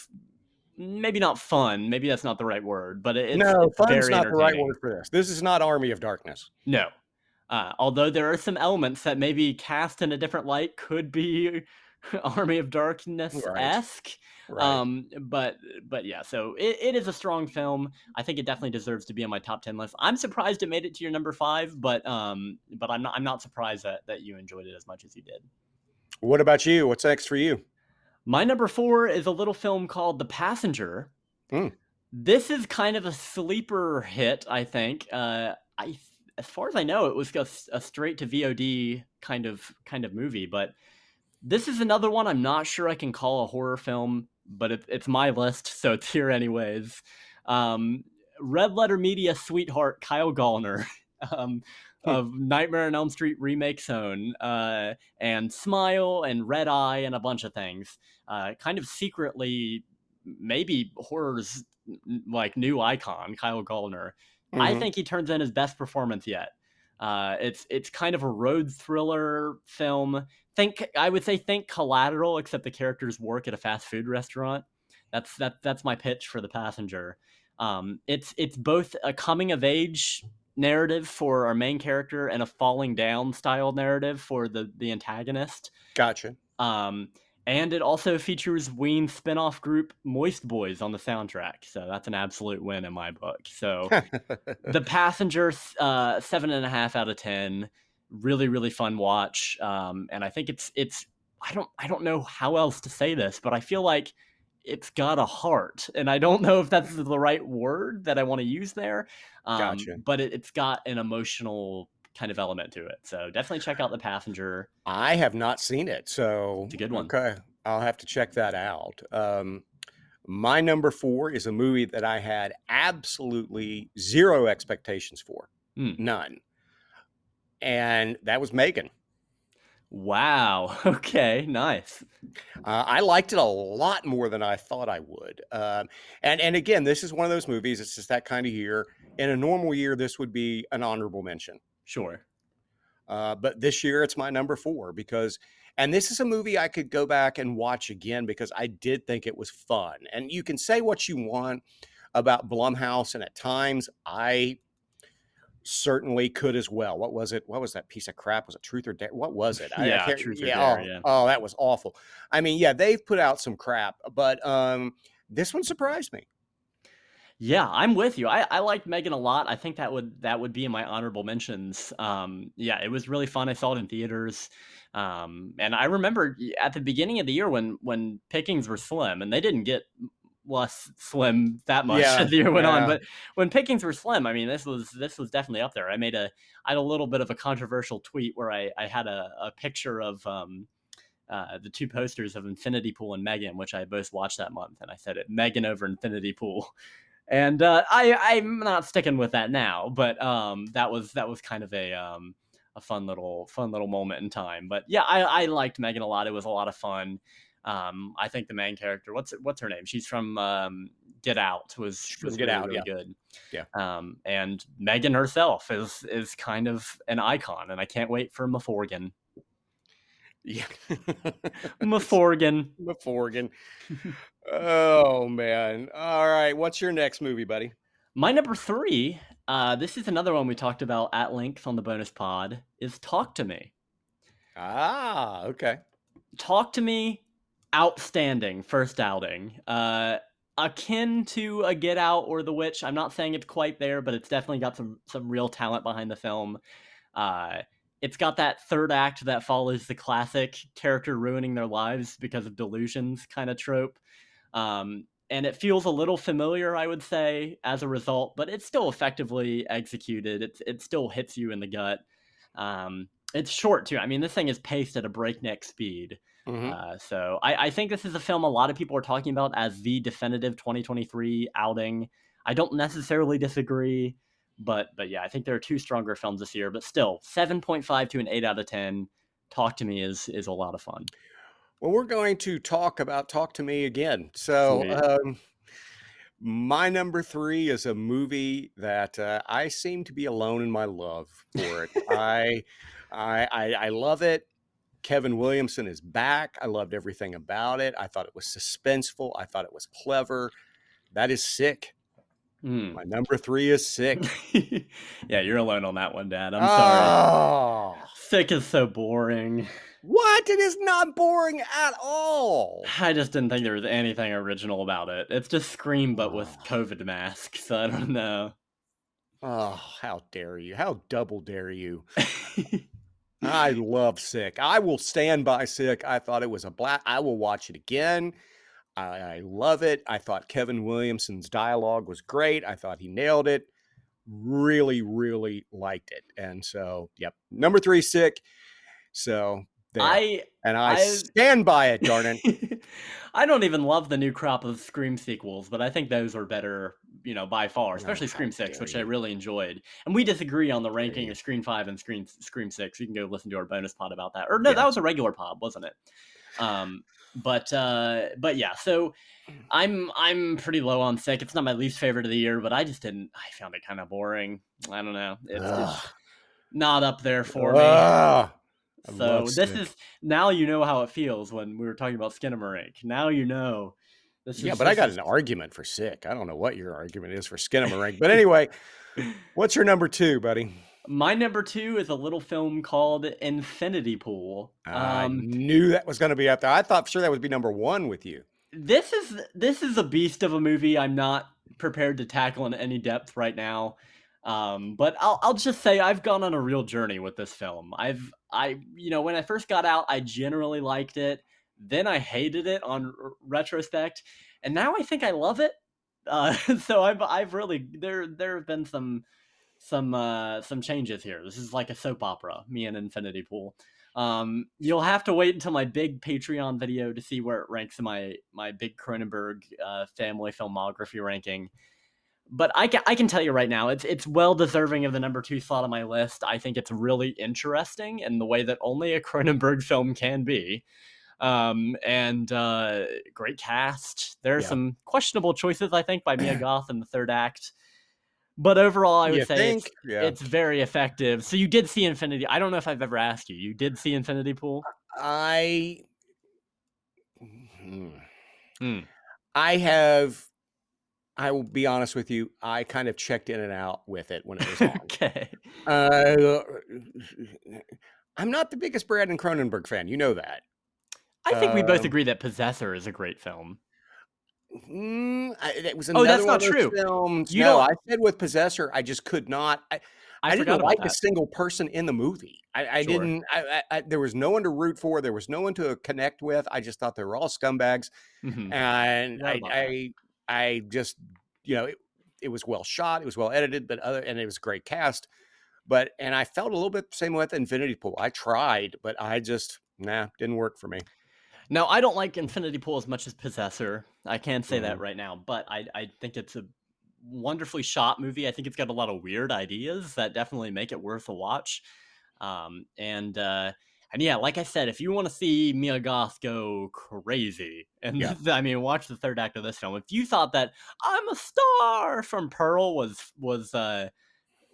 maybe not fun. Maybe that's not the right word, but it's no, it's fun's not the right word for this. This is not Army of Darkness. No, uh, although there are some elements that maybe cast in a different light could be [laughs] Army of Darkness esque. Right. Um, but but yeah, so it, it is a strong film. I think it definitely deserves to be on my top ten list. I'm surprised it made it to your number five, but um, but I'm not I'm not surprised that that you enjoyed it as much as you did. What about you? What's next for you? My number four is a little film called The Passenger. Mm. This is kind of a sleeper hit, I think. Uh, I, as far as I know, it was a, a straight to VOD kind of kind of movie, but this is another one I'm not sure I can call a horror film, but it, it's my list, so it's here anyways. Um, Red Letter Media sweetheart Kyle Gallner, [laughs] um, of Nightmare on Elm Street remake zone, uh, and Smile and Red Eye and a bunch of things. Uh, kind of secretly, maybe horror's like new icon, Kyle Gallner. Mm-hmm. I think he turns in his best performance yet. Uh, it's it's kind of a road thriller film. Think I would say think Collateral, except the characters work at a fast food restaurant. That's that that's my pitch for the passenger. Um, it's it's both a coming of age narrative for our main character and a falling down style narrative for the the antagonist. Gotcha. Um, and it also features Ween spinoff group Moist Boys on the soundtrack, so that's an absolute win in my book. So, [laughs] The Passenger, uh, seven and a half out of ten, really really fun watch, um, and I think it's it's I don't I don't know how else to say this, but I feel like it's got a heart, and I don't know if that's the right word that I want to use there. Um, gotcha. But it, it's got an emotional kind of element to it. So definitely check out The Passenger. I have not seen it, so it's a good one. Okay, I'll have to check that out. Um, my number four is a movie that I had absolutely zero expectations for, mm. none, and that was Megan. Wow. [laughs] Okay. Nice. Uh, I liked it a lot more than I thought I would. Um, and and again, this is one of those movies. It's just that kind of year. In a normal year, this would be an honorable mention. Sure. Uh, but this year, it's my number four because, and this is a movie I could go back and watch again because I did think it was fun. And you can say what you want about Blumhouse, and at times I certainly could as well. What was it? What was that piece of crap? Was it Truth or Dare? What was it? I, yeah, I Truth yeah, or Dare. Oh, yeah. oh, that was awful. I mean, yeah, they've put out some crap, but um, this one surprised me. Yeah, I'm with you. I, I liked Megan a lot. I think that would that would be in my honorable mentions. Um, yeah, it was really fun. I saw it in theaters. Um, and I remember at the beginning of the year when when pickings were slim, and they didn't get less slim that much Yeah, [laughs] as the year went on. But when pickings were slim, I mean, this was this was definitely up there. I made a I had a little bit of a controversial tweet where I I had a, a picture of um uh, the two posters of Infinity Pool and Megan, which I both watched that month, and I said it Megan over Infinity Pool. [laughs] And uh, I I'm not sticking with that now, but um that was that was kind of a um a fun little fun little moment in time. But yeah, I I liked Megan a lot. It was a lot of fun. Um, I think the main character, what's what's her name? She's from um, Get Out. Was was Get really, Out, really yeah. good. Yeah. Um, and Megan herself is is kind of an icon, and I can't wait for Maforgan. Yeah. [laughs] Maforgan. [laughs] Morgan. [laughs] oh man. All right. What's your next movie, buddy? My number three. Uh, this is another one we talked about at length on the bonus pod. Is Talk to Me. Ah, okay. Talk to Me. Outstanding first outing. Uh, akin to a Get Out or The Witch. I'm not saying it's quite there, but it's definitely got some some real talent behind the film. Uh, it's got that third act that follows the classic character ruining their lives because of delusions kind of trope. Um, and it feels a little familiar, I would say, as a result, but it's still effectively executed. It, it still hits you in the gut. Um, it's short too. I mean, this thing is paced at a breakneck speed. Mhm. Uh, so I, I think this is a film a lot of people are talking about as the definitive 2023 outing. I don't necessarily disagree, but but yeah, I think there are two stronger films this year. But still, 7.5 to an 8 out of 10. Talk to me is is a lot of fun. Well, we're going to talk about Talk to Me again. So, um, my number three is a movie that uh, I seem to be alone in my love for it. [laughs] I, I, I, I love it. Kevin Williamson is back. I loved everything about it. I thought it was suspenseful. I thought it was clever. That is sick. Mm. My number three is sick. [laughs] yeah, you're alone on that one, Dad. I'm sorry. Ah. Oh, Sick is so boring. what? It is not boring at all. I just didn't think there was anything original about it. It's just Scream, but with ah. COVID masks. [laughs] I don't know. Oh, how dare you? How double dare you? [laughs] I love Sick. I will stand by Sick. I thought it was a black. I will watch it again. I, I love it. I thought Kevin Williamson's dialogue was great. I thought he nailed it. Really, really liked it. And so, yep, number three, Sick. So there, I and I, I- [laughs] stand by it. Darn it. I don't even love the new crop of Scream sequels, but I think those are better you know, by far, Oh, especially how Scream Six, which I really enjoyed. And we disagree on the ranking you. of Scream Five and Scream Scream Six. You can go listen to our bonus pod about that. Or no, that was a regular pod, wasn't it? Um, but uh, but yeah, so I'm I'm pretty low on Sick. It's not my least favorite of the year, but I just didn't. I found it kind of boring. I don't know. It's, it's Ugh. not up there for me. Ah, I So this Sick. is now you know how it feels when we were talking about Skinamarink. Now you know. This yeah, is- but I got is- an argument for sick. I don't know what your argument is for Skinamarink, but [laughs] anyway, what's your number two, buddy? My number two is a little film called Infinity Pool. I Um, knew that was going to be up there. I thought sure that would be number one with you. this is this is a beast of a movie. I'm not prepared to tackle in any depth right now. Um, but I'll I'll just say I've gone on a real journey with this film. I've I you know when I first got out, I generally liked it. Then I hated it on r- retrospect, and now I think I love it. Uh, [laughs] so I've I've really there there have been some some uh some changes here. This is like a soap opera, me and Infinity Pool. Um, you'll have to wait until my big Patreon video to see where it ranks in my my big Cronenberg uh, family filmography ranking. But I can I can tell you right now, it's it's well deserving of the number two slot on my list. I think it's really interesting in the way that only a Cronenberg film can be. Um, and uh, great cast. There are Yeah. some questionable choices, I think, by Mia [clears throat] Goth in the third act. But overall, I would you say think? it's, yeah. it's very effective. So you did see Infinity. I don't know if I've ever asked you. You did see Infinity Pool? I. Hmm. Hmm. I have. I will be honest with you. I kind of checked in and out with it when it was [laughs] on. okay. uh, I'm not the biggest Brandon Cronenberg fan. You know that. I think we both Um, agree that Possessor is a great film. Mm, I, that was Oh, that's not true. Films. You no, don't- I said with Possessor, I just could not. I, I, I, didn't like that. a single person in the movie. I, I Sure. didn't. I, I, I, there was no one to root for. There was no one to connect with. I just thought they were all scumbags, Mhm. and I. I, I just, you know, it, it was well shot. It was well edited, but other, and it was a great cast. But and I felt a little bit the same with Infinity Pool. I tried, but I just nah, didn't work for me. Now, I don't like Infinity Pool as much as Possessor. I can't say that Mhm. right now, but I, I think it's a wonderfully shot movie. I think it's got a lot of weird ideas that definitely make it worth a watch. Um, and uh, and yeah, like I said, if you want to see Mia Goth go crazy, and Yeah. [laughs] I mean, watch the third act of this film. If you thought that "I'm a Star" from Pearl was was uh,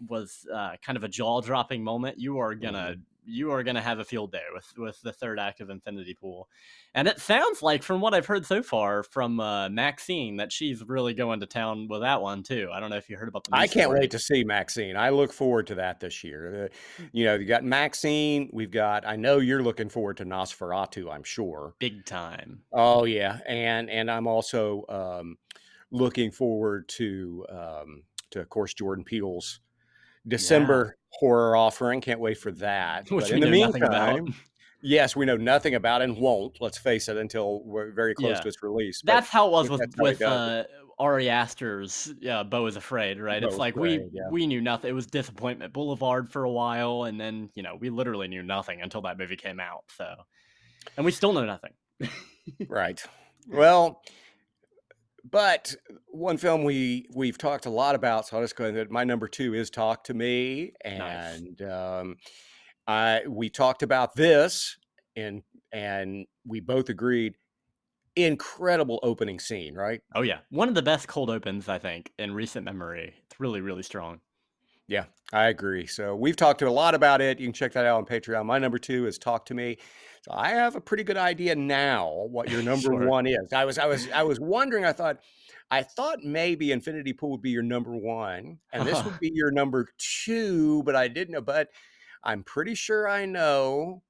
was uh, kind of a jaw dropping moment, you are gonna you are gonna have a field day with with the third act of Infinity Pool. And it sounds like, from what I've heard so far from uh, Maxine, that she's really going to town with that one too. I don't know if you heard about the. I can't story. wait to see Maxine. I look forward to that this year. Uh, you know, you got Maxine. We've got. I know you're looking forward to Nosferatu. I'm sure. big time. Oh yeah, and and I'm also um, looking forward to um, to of course Jordan Peele's December horror offering. Can't wait for that. [laughs] Which but in the know nothing about. meantime, yes, we know nothing about and won't. Let's face it until we're very close Yeah. to its release. But That's how it was with that's how he with uh, Ari Aster's uh, "Beau is Afraid," right? Beau it's like we yeah. we knew nothing. It was Disappointment Boulevard for a while, and then you know we literally knew nothing until that movie came out. So, and we still know nothing. [laughs] right. Well, but one film we we've talked a lot about, so I'll just go ahead. My number two is Talk to Me, Nice. and um, I we talked about this, and and we both agreed. Incredible opening scene, right? Oh yeah, one of the best cold opens I think in recent memory. It's really really strong. Yeah, I agree. So we've talked a lot about it. You can check that out on Patreon. My number two is Talk to Me. So I have a pretty good idea now what your [laughs] number Sure. one is. I was I was I was wondering. I thought I thought maybe Infinity Pool would be your number one, and this would be your number two, but I didn't know. But I'm pretty sure I know.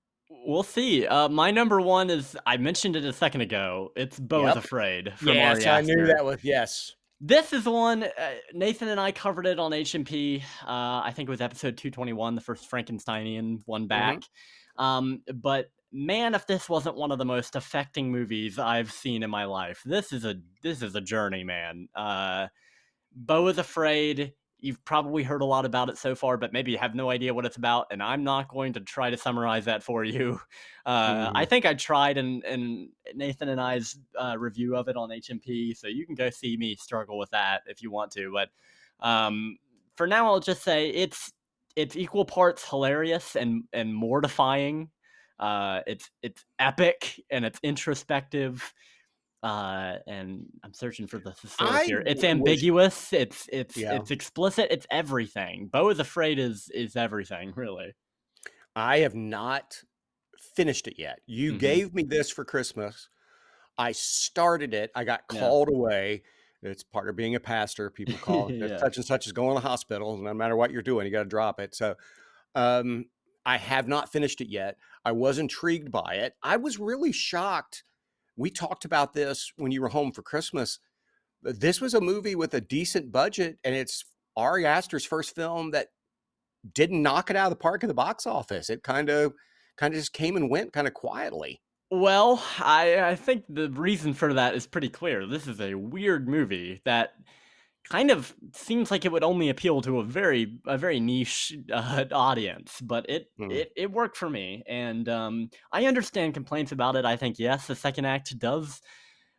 We'll see. Uh, my number one is I mentioned it a second ago. It's Beau Yep. is Afraid from yes, I knew that was yes. This is one uh, Nathan and I covered it on HMP. Uh, I think it was episode 221, the first Frankensteinian one back. Um, but man, if this wasn't one of the most affecting movies I've seen in my life, this is a this is a journey, man. Uh, Beau is afraid you've probably heard a lot about it so far, but maybe you have no idea what it's about. And I'm not going to try to summarize that for you. [laughs] Uh, mm. I think I tried in, in Nathan and I's uh, review of it on HMP, so you can go see me struggle with that if you want to. But um, for now, I'll just say it's it's equal parts hilarious and and mortifying. Uh, it's it's epic and it's introspective uh and i'm searching for the thesaurus here. It's ambiguous wish... it's it's yeah. it's explicit it's everything. Beau is afraid is is everything really. I have not finished it yet. You mm-hmm. gave me this for christmas. I started it. I got called yeah. away. It's part of being a pastor people call it [laughs] such and such is going to the hospital no matter what you're doing you got to drop it. So um i have not finished it yet i was intrigued by it i was really shocked we talked about this when you were home for Christmas. This was a movie with a decent budget, and it's Ari Aster's first film that didn't knock it out of the park at the box office. It kind of kind of just came and went kind of quietly. Well, I, I think the reason for that is pretty clear. This is a weird movie that kind of seems like it would only appeal to a very a very niche [laughs] uh, audience but it, mm. it it worked for me and um, i understand complaints about it i think yes the second act does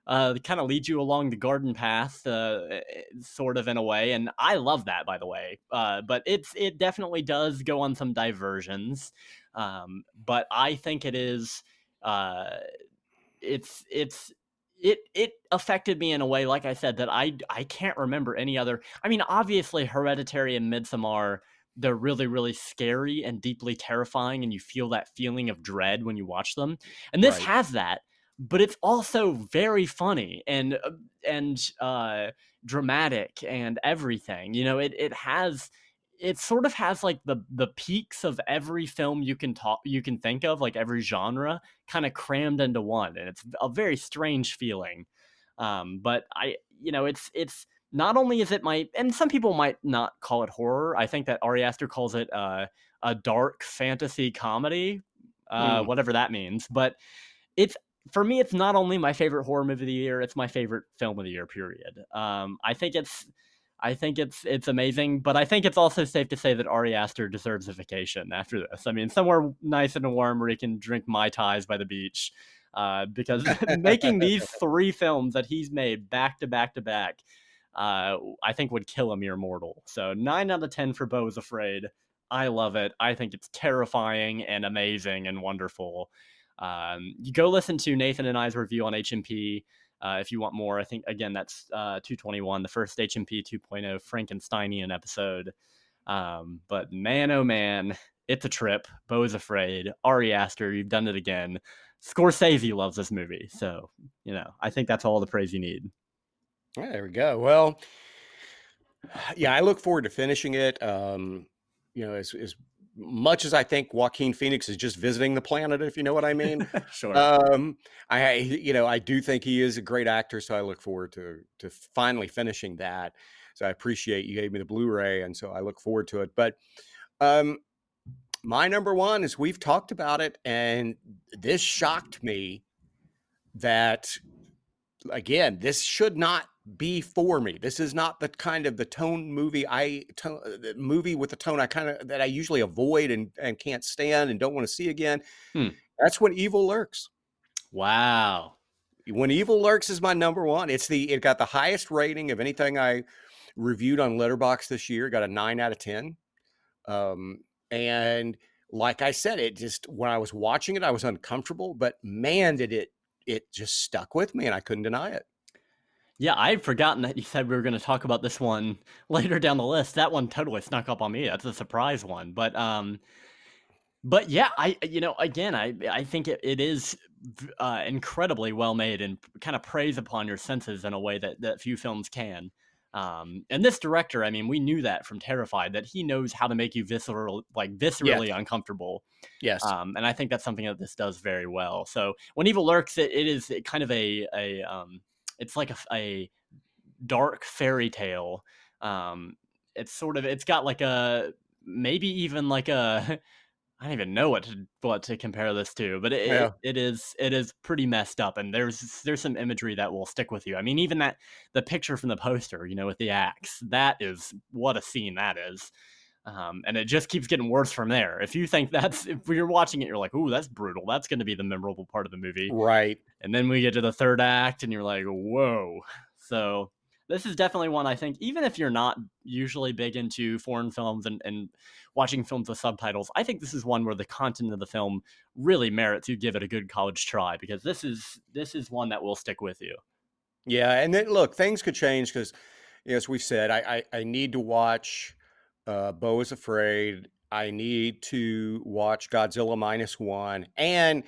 uh, kind of lead you along the garden path uh, eh, eh, sort of in a way and i love that by the way uh, but it's it definitely does go on some diversions um, but i think it is uh, it's it's it it affected me in a way, like I said, that I I can't remember any other. I mean, obviously, Hereditary and Midsommar, they're really really scary and deeply terrifying, and you feel that feeling of dread when you watch them. And this right. has that, but it's also very funny and uh, and uh, dramatic and everything. You know, it it has it sort of has like the the peaks of every film you can talk you can think of like every genre kind of crammed into one and it's a very strange feeling um, but i you know it's it's not only is it my and some people might not call it horror i think that ari aster calls it uh, a dark fantasy comedy uh, mm. whatever that means but it's for me it's not only my favorite horror movie of the year it's my favorite film of the year period um, i think it's I think it's it's amazing, but I think it's also safe to say that Ari Aster deserves a vacation after this. I mean, somewhere nice and warm where he can drink mai tais by the beach, uh, because [laughs] making these [laughs] three films that he's made back to back to back, uh, I think would kill a mere mortal. So nine out of ten for Beau is Afraid. I love it. I think it's terrifying and amazing and wonderful. Um, you go listen to Nathan and I's review on HMP. Uh, if you want more, I think again that's uh, 221, the first HMP 2.0 Frankensteinian episode. Um, but man, oh man, it's a trip. Beau is afraid. Ari Aster, you've done it again. Scorsese loves this movie, so you know I think that's all the praise you need. Yeah, there we go. Well, [sighs] yeah, I look forward to finishing it. Um, you know, as, as much as I think Joaquin Phoenix is just visiting the planet, if you know what I mean. [laughs] sure. Um, I, you know, I do think he is a great actor, so I look forward to to finally finishing that. So I appreciate you gave me the Blu-ray, and so I look forward to it. But um, my number one is we've talked about it, and this shocked me that again, this should not be for me. This is not the kind of the tone movie I tone, uh, movie with the tone I kind of that I usually avoid and and can't stand and don't want to see again. Hmm. That's when evil lurks. Wow. When evil lurks is my number one. It's the it got the highest rating of anything I reviewed on Letterboxd this year. Got a nine out of ten. Um, and like I said, it just when I was watching it, I was uncomfortable. But man, did it it just stuck with me, and I couldn't deny it. Yeah, I'd forgotten that you said we were going to talk about this one [laughs] later down the list. That one totally snuck up on me. That's a surprise one. But um but yeah, I you know, again, I I think it, it is uh, incredibly well made and kind of preys upon your senses in a way that that few films can. Um, and this director, I mean, we knew that from Terrified that he knows how to make you visceral, like viscerally yes. uncomfortable. Yes. Um, and I think that's something that this does very well. So when evil lurks, it, it is kind of a a um, it's like a, a dark fairy tale. Um, it's sort of it's got like a maybe even like a [laughs] I don't even know what to what to compare this to, but it, yeah. it, it is it is pretty messed up, and there's there's some imagery that will stick with you. I mean, even that the picture from the poster, you know, with the axe, that is what a scene that is, um, and it just keeps getting worse from there. If you think [laughs] that's if you're watching it, you're like, "Ooh, that's brutal. That's going to be the memorable part of the movie," right? And then we get to the third act, and you're like, "Whoa!" So this is definitely one I think, even if you're not usually big into foreign films and, and watching films with subtitles, I think this is one where the content of the film really merits you give it a good college try because this is this is one that will stick with you. Yeah, and then look, things could change because, as we said, I, I, I need to watch uh, Beau is Afraid. I need to watch Godzilla minus one, and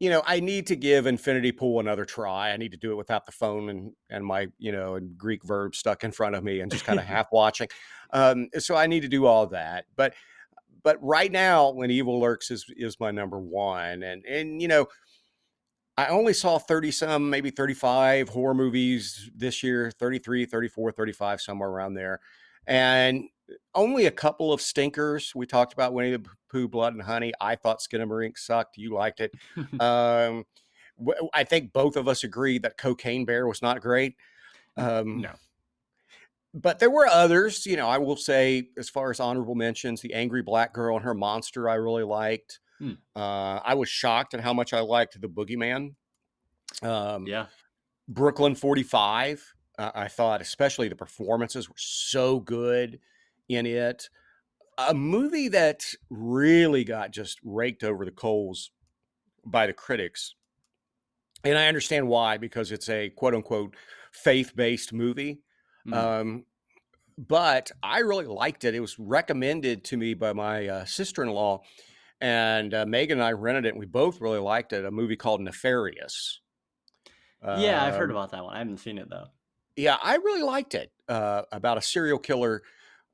you know, I need to give Infinity Pool another try. I need to do it without the phone and and my you know Greek verb stuck in front of me and just kind of [laughs] half watching. Um, so I need to do all that. But but right now, when Evil Lurks is is my number one, and and you know. I only saw 30 some, maybe 35 horror movies this year, 33, 34, 35, somewhere around there. And only a couple of stinkers. We talked about Winnie the Pooh, Blood and Honey. I thought Skinamarink sucked. You liked it. [laughs] um, I think both of us agree that Cocaine Bear was not great. Um, no. But there were others, you know, I will say, as far as honorable mentions, The Angry Black Girl and Her Monster, I really liked. Hmm. Uh, I was shocked at how much I liked The Boogeyman. Um, yeah. Brooklyn 45. Uh, I thought, especially the performances were so good in it. A movie that really got just raked over the coals by the critics. And I understand why, because it's a quote unquote faith based movie. Mm. Um, but I really liked it. It was recommended to me by my uh, sister in law, and uh, Megan and I rented it, and we both really liked it. A movie called Nefarious. Yeah, I've heard um about that one. I haven't seen it though. Yeah, I really liked it. Uh, about a serial killer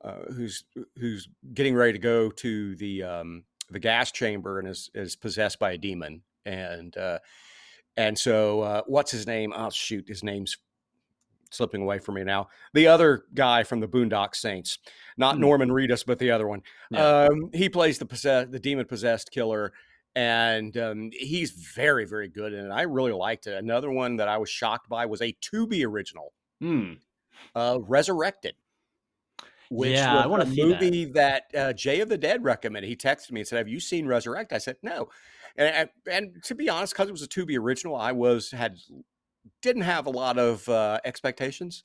uh, who's who's getting ready to go to the um, the gas chamber and is is possessed by a demon and uh, and so uh, what's his name? Oh shoot, his name's slipping away from me now. The other guy from the Boondock Saints, not mm-hmm. Norman Reedus, but the other one. Yeah. Um, he plays the possess the demon possessed killer. And um, he's very, very good in it. I really liked it. Another one that I was shocked by was a Tubi original, mm. Resurrected which yeah, was I want a movie that, that uh, Jay of the Dead recommended. He texted me and said, "Have you seen Resurrect?" I said, "No," and and to be honest, because it was a Tubi original, I was had didn't have a lot of uh, expectations.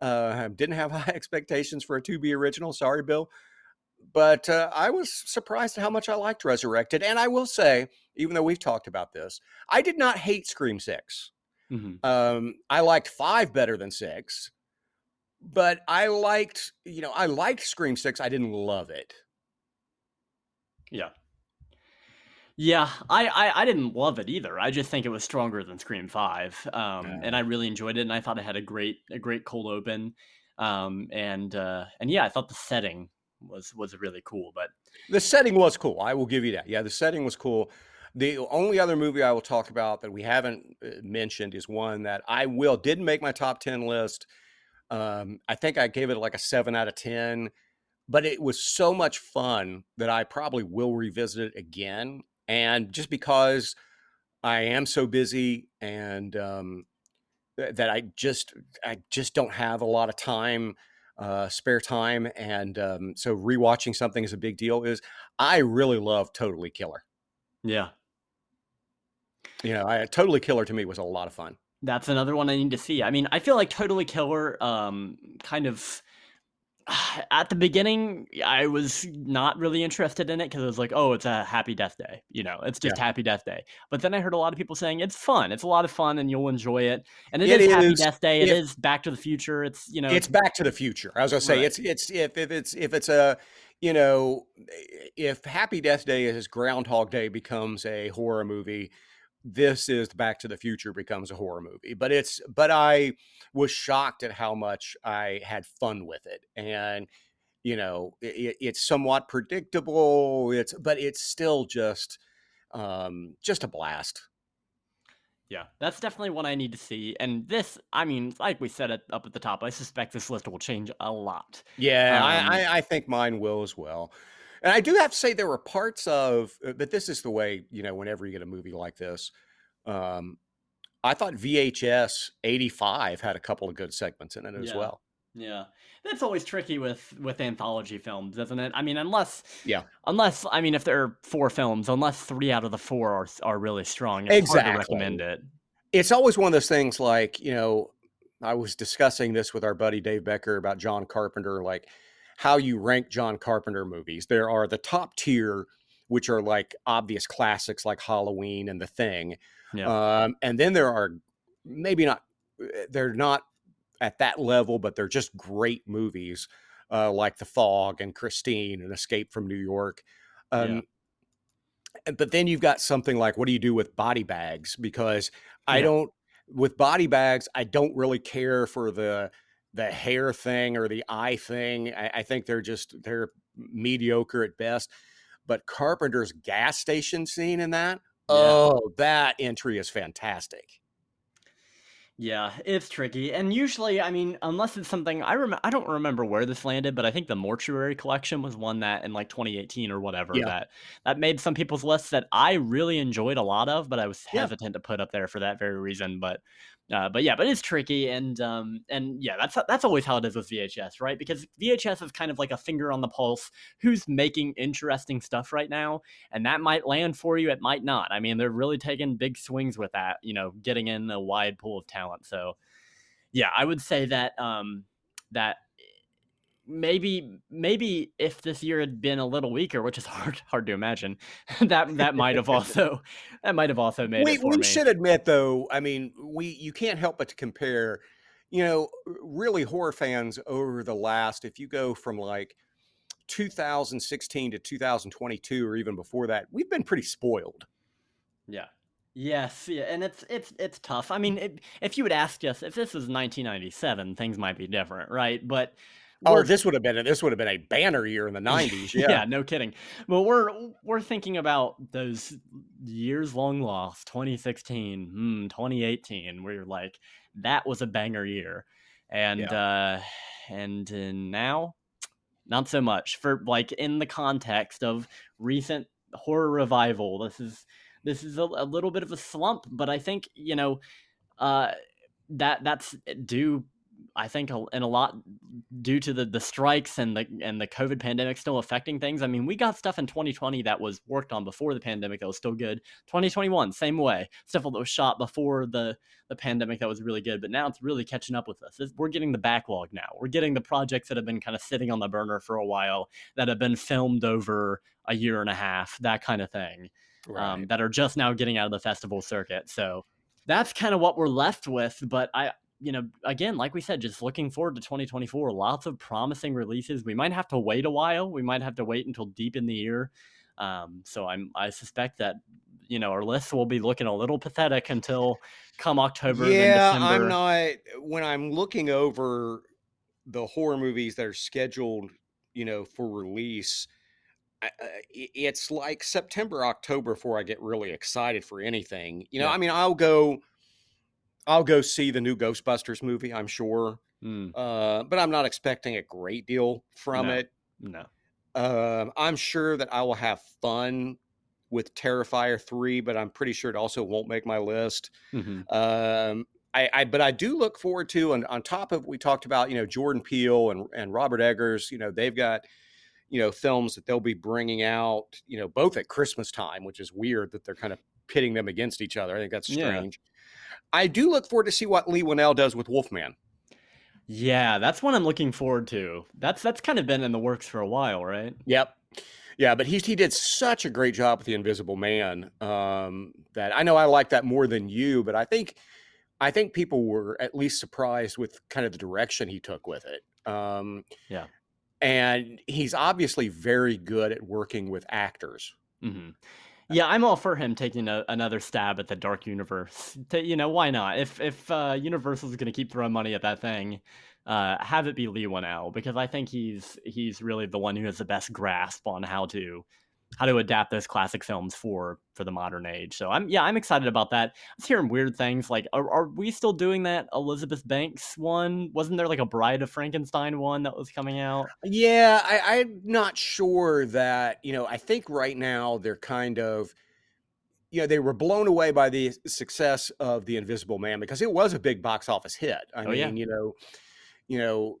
Uh, didn't have high [laughs] expectations for a Tubi original. Sorry, Bill, but uh, I was surprised at how much I liked Resurrected. And I will say, even though we've talked about this, I did not hate Scream 6 mm-hmm. um, I liked five better than six but I liked, you know, I liked Scream Six. I didn't love it. Yeah. Yeah, I, I, I didn't love it either. I just think it was stronger than Scream Five, um, yeah. and I really enjoyed it. And I thought it had a great a great cold open, um, and uh, and yeah, I thought the setting was was really cool. But the setting was cool. I will give you that. Yeah, the setting was cool. The only other movie I will talk about that we haven't uh, mentioned is one that I will didn't make my top ten list um, I think I gave it like a seven out of 10, but it was so much fun that I probably will revisit it again. And just because I am so busy and um, that I just, I just don't have a lot of time, uh, spare time. And um, so rewatching something is a big deal is I really love Totally Killer. Yeah. You know, I, Totally Killer to me was a lot of fun. That's another one I need to see. I mean, I feel like Totally Killer um kind of [sighs] at the beginning I was not really interested in it because it was like, oh, it's a happy death day. You know, it's just yeah. happy death day. But then I heard a lot of people saying it's fun. It's a lot of fun and you'll enjoy it. And it, it is, is happy death day. It, it is back to the future. It's you know It's back to the future. I was gonna say right. it's it's if, if it's if it's a you know if Happy Death Day is Groundhog Day becomes a horror movie, this is Back to the Future becomes a horror movie. But it's but I was shocked at how much I had fun with it, and you know it, it's somewhat predictable. It's but it's still just um, just a blast. Yeah, that's definitely one I need to see. And this, I mean, like we said it up at the top, I suspect this list will change a lot. Yeah, um, I, I, I think mine will as well. And I do have to say there were parts of, uh, but this is the way you know. Whenever you get a movie like this, um, I thought VHS '85 had a couple of good segments in it as Yeah. well. Yeah. That's always tricky with with anthology films, isn't it? I mean, unless Yeah. unless I mean if there are four films, unless 3 out of the 4 are are really strong, it's hard to Exactly. recommend it. It's always one of those things. Like you know, I was discussing this with our buddy Dave Becker about John Carpenter, like how you rank John Carpenter movies. There are the top tier, which are like obvious classics like Halloween and The Thing. Yeah. Um, and then there are maybe not, eh, they're not at that level, but they're just great movies uh, like The Fog and Christine and Escape from New York. Um, and- But then you've got something like, what do you do with body bags? Because I Yeah. don't, with body bags, I don't really care for the the hair thing or the eye thing. I, I think they're just they're mediocre at best. But Carpenter's gas station scene in that, Yeah. oh, that entry is fantastic. Yeah, it's tricky. And usually, I mean, unless it's something I rem- I don't remember where this landed, but I think the Mortuary Collection was one that in like 2018 or whatever Yeah. that that made some people's lists that I really enjoyed a lot of, but I was Yeah. hesitant to put up there for that very reason. But uh, but yeah, but it's tricky and um and yeah, that's that's always how it is with VHS, right? Because VHS is kind of like a finger on the pulse. Who's making interesting stuff right now? and that might land for you it might not i mean they're really taking big swings with that you know getting in a wide pool of talent so yeah i would say that um that maybe maybe if this year had been a little weaker which is [laughs] hard hard to imagine [laughs] that that might have [laughs] also that might have also made we we me should admit though i mean we you can't help but to compare you know really horror fans over the last if you go from like 2016 to 2022 or even before that we've been pretty spoiled Yeah. Yes, yeah, and it's it's it's tough. I mean, it, if you had asked us if this was 1997, things might be different, right? But oh this would have been a, this would have been a banner year in the [laughs] 90s yeah. yeah, no kidding. But we're we're thinking about those years long lost, 2016, hmm, 2018, where you're like, that was a banger year, and uh, and uh, now, not so much for like in the context of recent horror revival. This is this is a, a little bit of a slump, but I think you know, uh, that that's due. I think a- in a lot due to the the strikes and the and the COVID pandemic still affecting things. I mean, we got stuff in 2020 that was worked on before the pandemic that was still good. 2021, same way. Stuff that was shot before the the pandemic that was really good, but now it's really catching up with us. It's- we're getting the backlog now. We're getting the projects that have been kind of sitting on the burner for a while that have been filmed over a year and a half, that kind of thing um, that are just now getting out of the festival circuit. So that's kind of what we're left with. But I, you know, again, like we said, just looking forward to 2024. Lots of promising releases. We might have to wait a while. We might have to wait until deep in the year. Um, so I'm, I suspect that you know our lists will be looking a little pathetic until come October. yeah i'm not when i'm looking over the horror movies that are scheduled you know for release it's like september october before i get really excited for anything you know Yeah. i mean i'll go i'll go see the new ghostbusters movie i'm sure Mm, uh, but i'm not expecting a great deal from No. it no. um, i'm sure that i will have fun with terrifier 3 but i'm pretty sure it also won't make my list hmm um, I, I, but I do look forward to, and on top of we talked about, you know, Jordan Peele and and Robert Eggers, you know, they've got, you know, films that they'll be bringing out, you know, both at Christmas time, which is weird that they're kind of pitting them against each other. I think that's Yeah. I do look forward to see what Leigh Whannell does with Wolfman. Yeah, that's what I'm looking forward to. That's that's kind of been in the works for a while, right? Yep. Yeah, but he he did such a great job with the Invisible Man um, that I know I like that more than you, but I think I think people were at least surprised with kind of the direction he took with it. Um, Yeah. and he's obviously very good at working with actors. hmm Yeah, I'm all for him taking a, another stab at the dark universe. To, you know, why not? If if uh, Universal's going to keep throwing money at that thing, uh, have it be Leigh Whannell because I think he's he's really the one who has the best grasp on how to how to adapt those classic films for for the modern age. So I'm yeah, I'm excited about that. I was hearing weird things like are, are we still doing that Elizabeth Banks one? Wasn't there like a Bride of Frankenstein one that was coming out? Yeah, I, I'm not sure that, you know, I think right now they're kind of you know, they were blown away by the success of The Invisible Man because it was a big box office hit. I Oh, mean, yeah. you know, you know,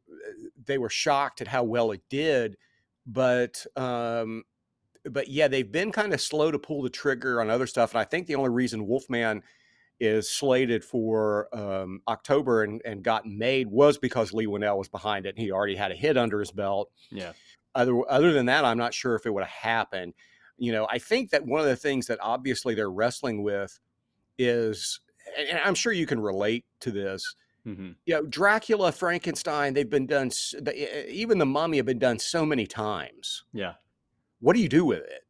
they were shocked at how well it did, but um but yeah, they've been kind of slow to pull the trigger on other stuff. And I think the only reason Wolfman is slated for um, October and, and got made was because Leigh Whannell was behind it and he already had a hit under his belt. Yeah. Other other than that, I'm not sure if it would have happened. You know, I think that one of the things that obviously they're wrestling with is, and I'm sure you can relate to this. hmm You know, Dracula, Frankenstein, they've been done. Even the Mummy have been done so many times. Yeah. What do you do with it?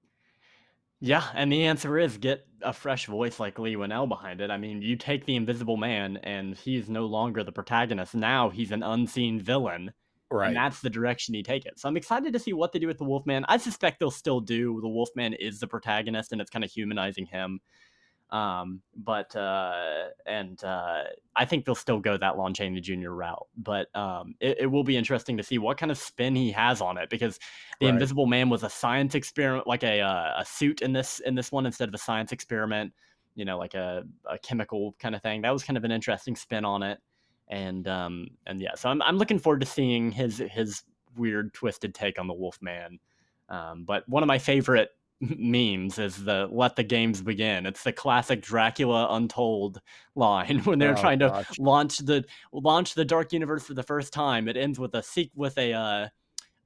Yeah, and the answer is get a fresh voice like Leigh Whannell behind it. I mean, you take the Invisible Man, and he's no longer the protagonist. Now he's an unseen villain, Right. and that's the direction you take it. So I'm excited to see what they do with the Wolfman. I suspect they'll still do the Wolfman is the protagonist, and it's kind of humanizing him. Um, but uh, and uh, I think they'll still go that Lon Chaney Jr. route. But um, it, it will be interesting to see what kind of spin he has on it because the Right. Invisible Man was a science experiment, like a uh, a suit in this in this one instead of a science experiment. You know, like a, a chemical kind of thing. That was kind of an interesting spin on it. And um and yeah, so I'm I'm looking forward to seeing his his weird twisted take on the Wolfman. Um, but one of my favorite memes is the "Let the games begin." It's the classic Dracula Untold line [laughs] when they're Oh, trying to gosh. launch the launch the Dark Universe for the first time. It ends with a seek with a uh,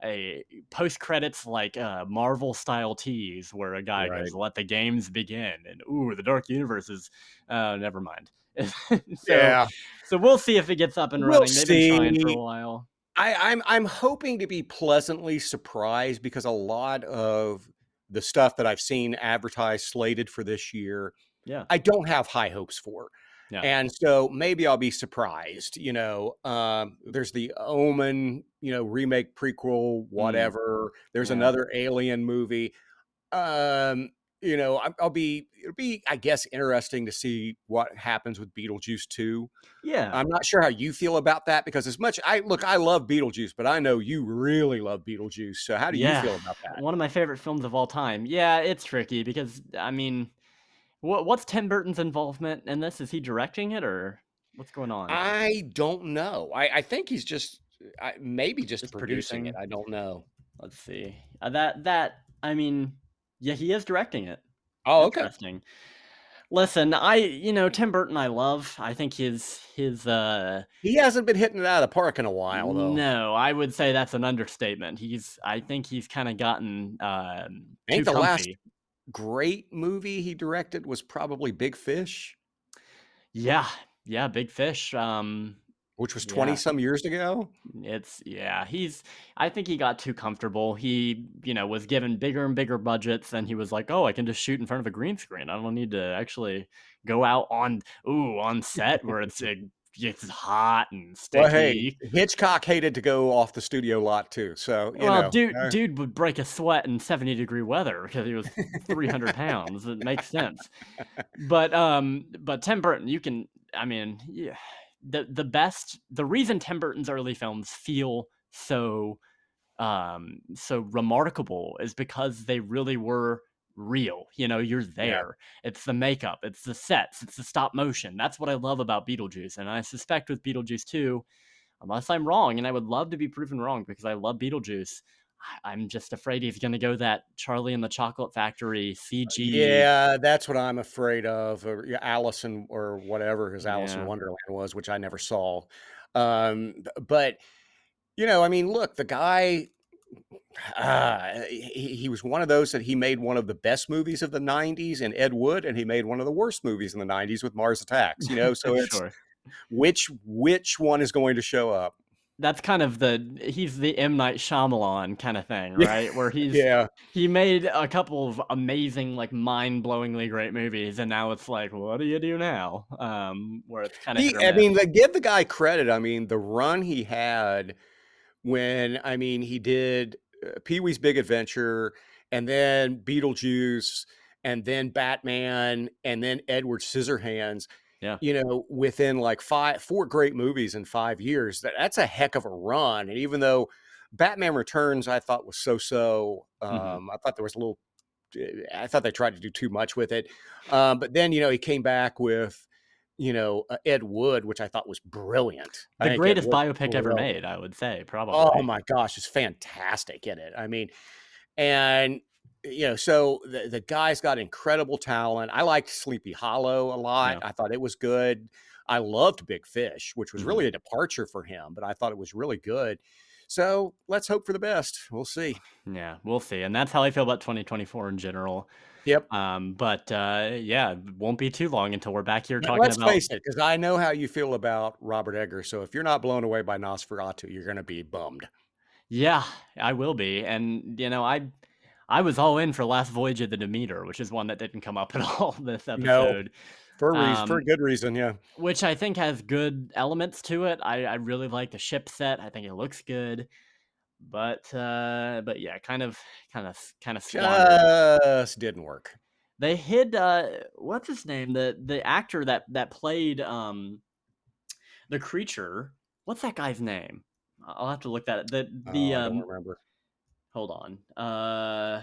a post credits like uh, Marvel style tease where a guy goes, "Let the games begin," and ooh, the Dark Universe is. Uh, never mind. [laughs] so, yeah. so we'll see if it gets up and running. We'll. They've been trying for a while. I, I'm I'm hoping to be pleasantly surprised because a lot of the stuff that I've seen advertised slated for this year, Yeah. I don't have high hopes for. Yeah. And so maybe I'll be surprised. You know, um, there's the Omen, you know, remake, prequel, whatever. There's Yeah. another Alien movie. Um, you know, I'll be. It'll be, I guess, interesting to see what happens with Beetlejuice 2. Yeah. I'm not sure how you feel about that because as much I look, I love Beetlejuice, but I know you really love Beetlejuice. So how do Yeah. you feel about that? One of my favorite films of all time. Yeah, it's tricky because I mean, what what's Tim Burton's involvement in this? Is he directing it or what's going on? I don't know. I, I think he's just I, maybe just, Just producing, it. I don't know. Let's see. Uh, that that I mean, yeah, he is directing it. Oh, okay. Interesting. Listen, I you know Tim Burton I love. I think his his uh He hasn't been hitting it out of the park in a while, though. no, I would say that's an understatement. He's I think he's kind of gotten um too Ain't the last great movie he directed was probably Big Fish, Yeah, yeah, Big Fish. Um which was 20 Yeah. some years ago. It's yeah, he's I think he got too comfortable. He, you know, was given bigger and bigger budgets and he was like, "Oh, I can just shoot in front of a green screen. I don't need to actually go out on ooh, on set where it's uh, it's hot and sticky." Well, hey, Hitchcock hated to go off the studio lot too. So, you well, know, dude, uh, dude would break a sweat in 70 degree weather because he was 300 pounds. It makes sense. But um, but Tim Burton, you can, I mean, yeah, the the best, the reason Tim Burton's early films feel so um so remarkable is because they really were real. You know, you're there. It's the makeup, it's the sets, it's the stop motion. That's what I love about Beetlejuice, and I suspect with Beetlejuice too unless I'm wrong, and I would love to be proven wrong because I love Beetlejuice. I'm just afraid he's going to go that Charlie and the Chocolate Factory CG. Yeah, that's what I'm afraid of. Or yeah, Allison or whatever his Alice in Wonderland was, which I never saw. Um, but you know, I mean, look, the guy. Uh, he, he was one of those that he made one of the best movies of the 90s in Ed Wood, and he made one of the worst movies in the 90s with Mars Attacks. You know, [laughs] so it's sure. which which one is going to show up? That's kind of the he's the M Night Shyamalan kind of thing, right? Where he's Yeah, he made a couple of amazing, like mind-blowingly great movies, and now it's like, what do you do now? Um, where it's kind of He, I mean, like, give the guy credit. I mean, the run he had when, I mean, he did uh, Pee Wee's Big Adventure and then Beetlejuice, and then Batman, and then Edward Scissorhands. Yeah. You know, within like five, four great movies in five years, that, that's a heck of a run. And even though Batman Returns, I thought was so so, um, Mhm. I thought there was a little, eh, I thought they tried to do too much with it. Um, but then, you know, he came back with, you know, uh, Ed Wood, which I thought was brilliant. The greatest biopic ever made, I would say, probably. Oh my gosh, it's fantastic in it. I mean, and you know, so the, the guy's got incredible talent. I liked Sleepy Hollow a lot. Yeah. I thought it was good. I loved Big Fish, which was Mhm. really a departure for him, but I thought it was really good. So let's hope for the best. We'll see. Yeah, we'll see. And that's how I feel about 2024 in general. Yep. Um, but uh, yeah, won't be too long until we're back here Now, talking let's about. face it, because I know how you feel about Robert Eggers. So if you're not blown away by Nosferatu, you're going to be bummed. Yeah, I will be. And you know, I I was all in for Last Voyage of the Demeter, which is one that didn't come up at [laughs] all this episode. For a reason, for a Um, good reason, yeah. which I think has good elements to it. I, I really like the ship set. I think it looks good. But uh but yeah, kind of kind of kind of squandered. Just didn't work. They hid uh what's his name? The the actor that that played um the creature. What's that guy's name? I'll have to look that the the Oh, I don't um remember. Hold on. Uh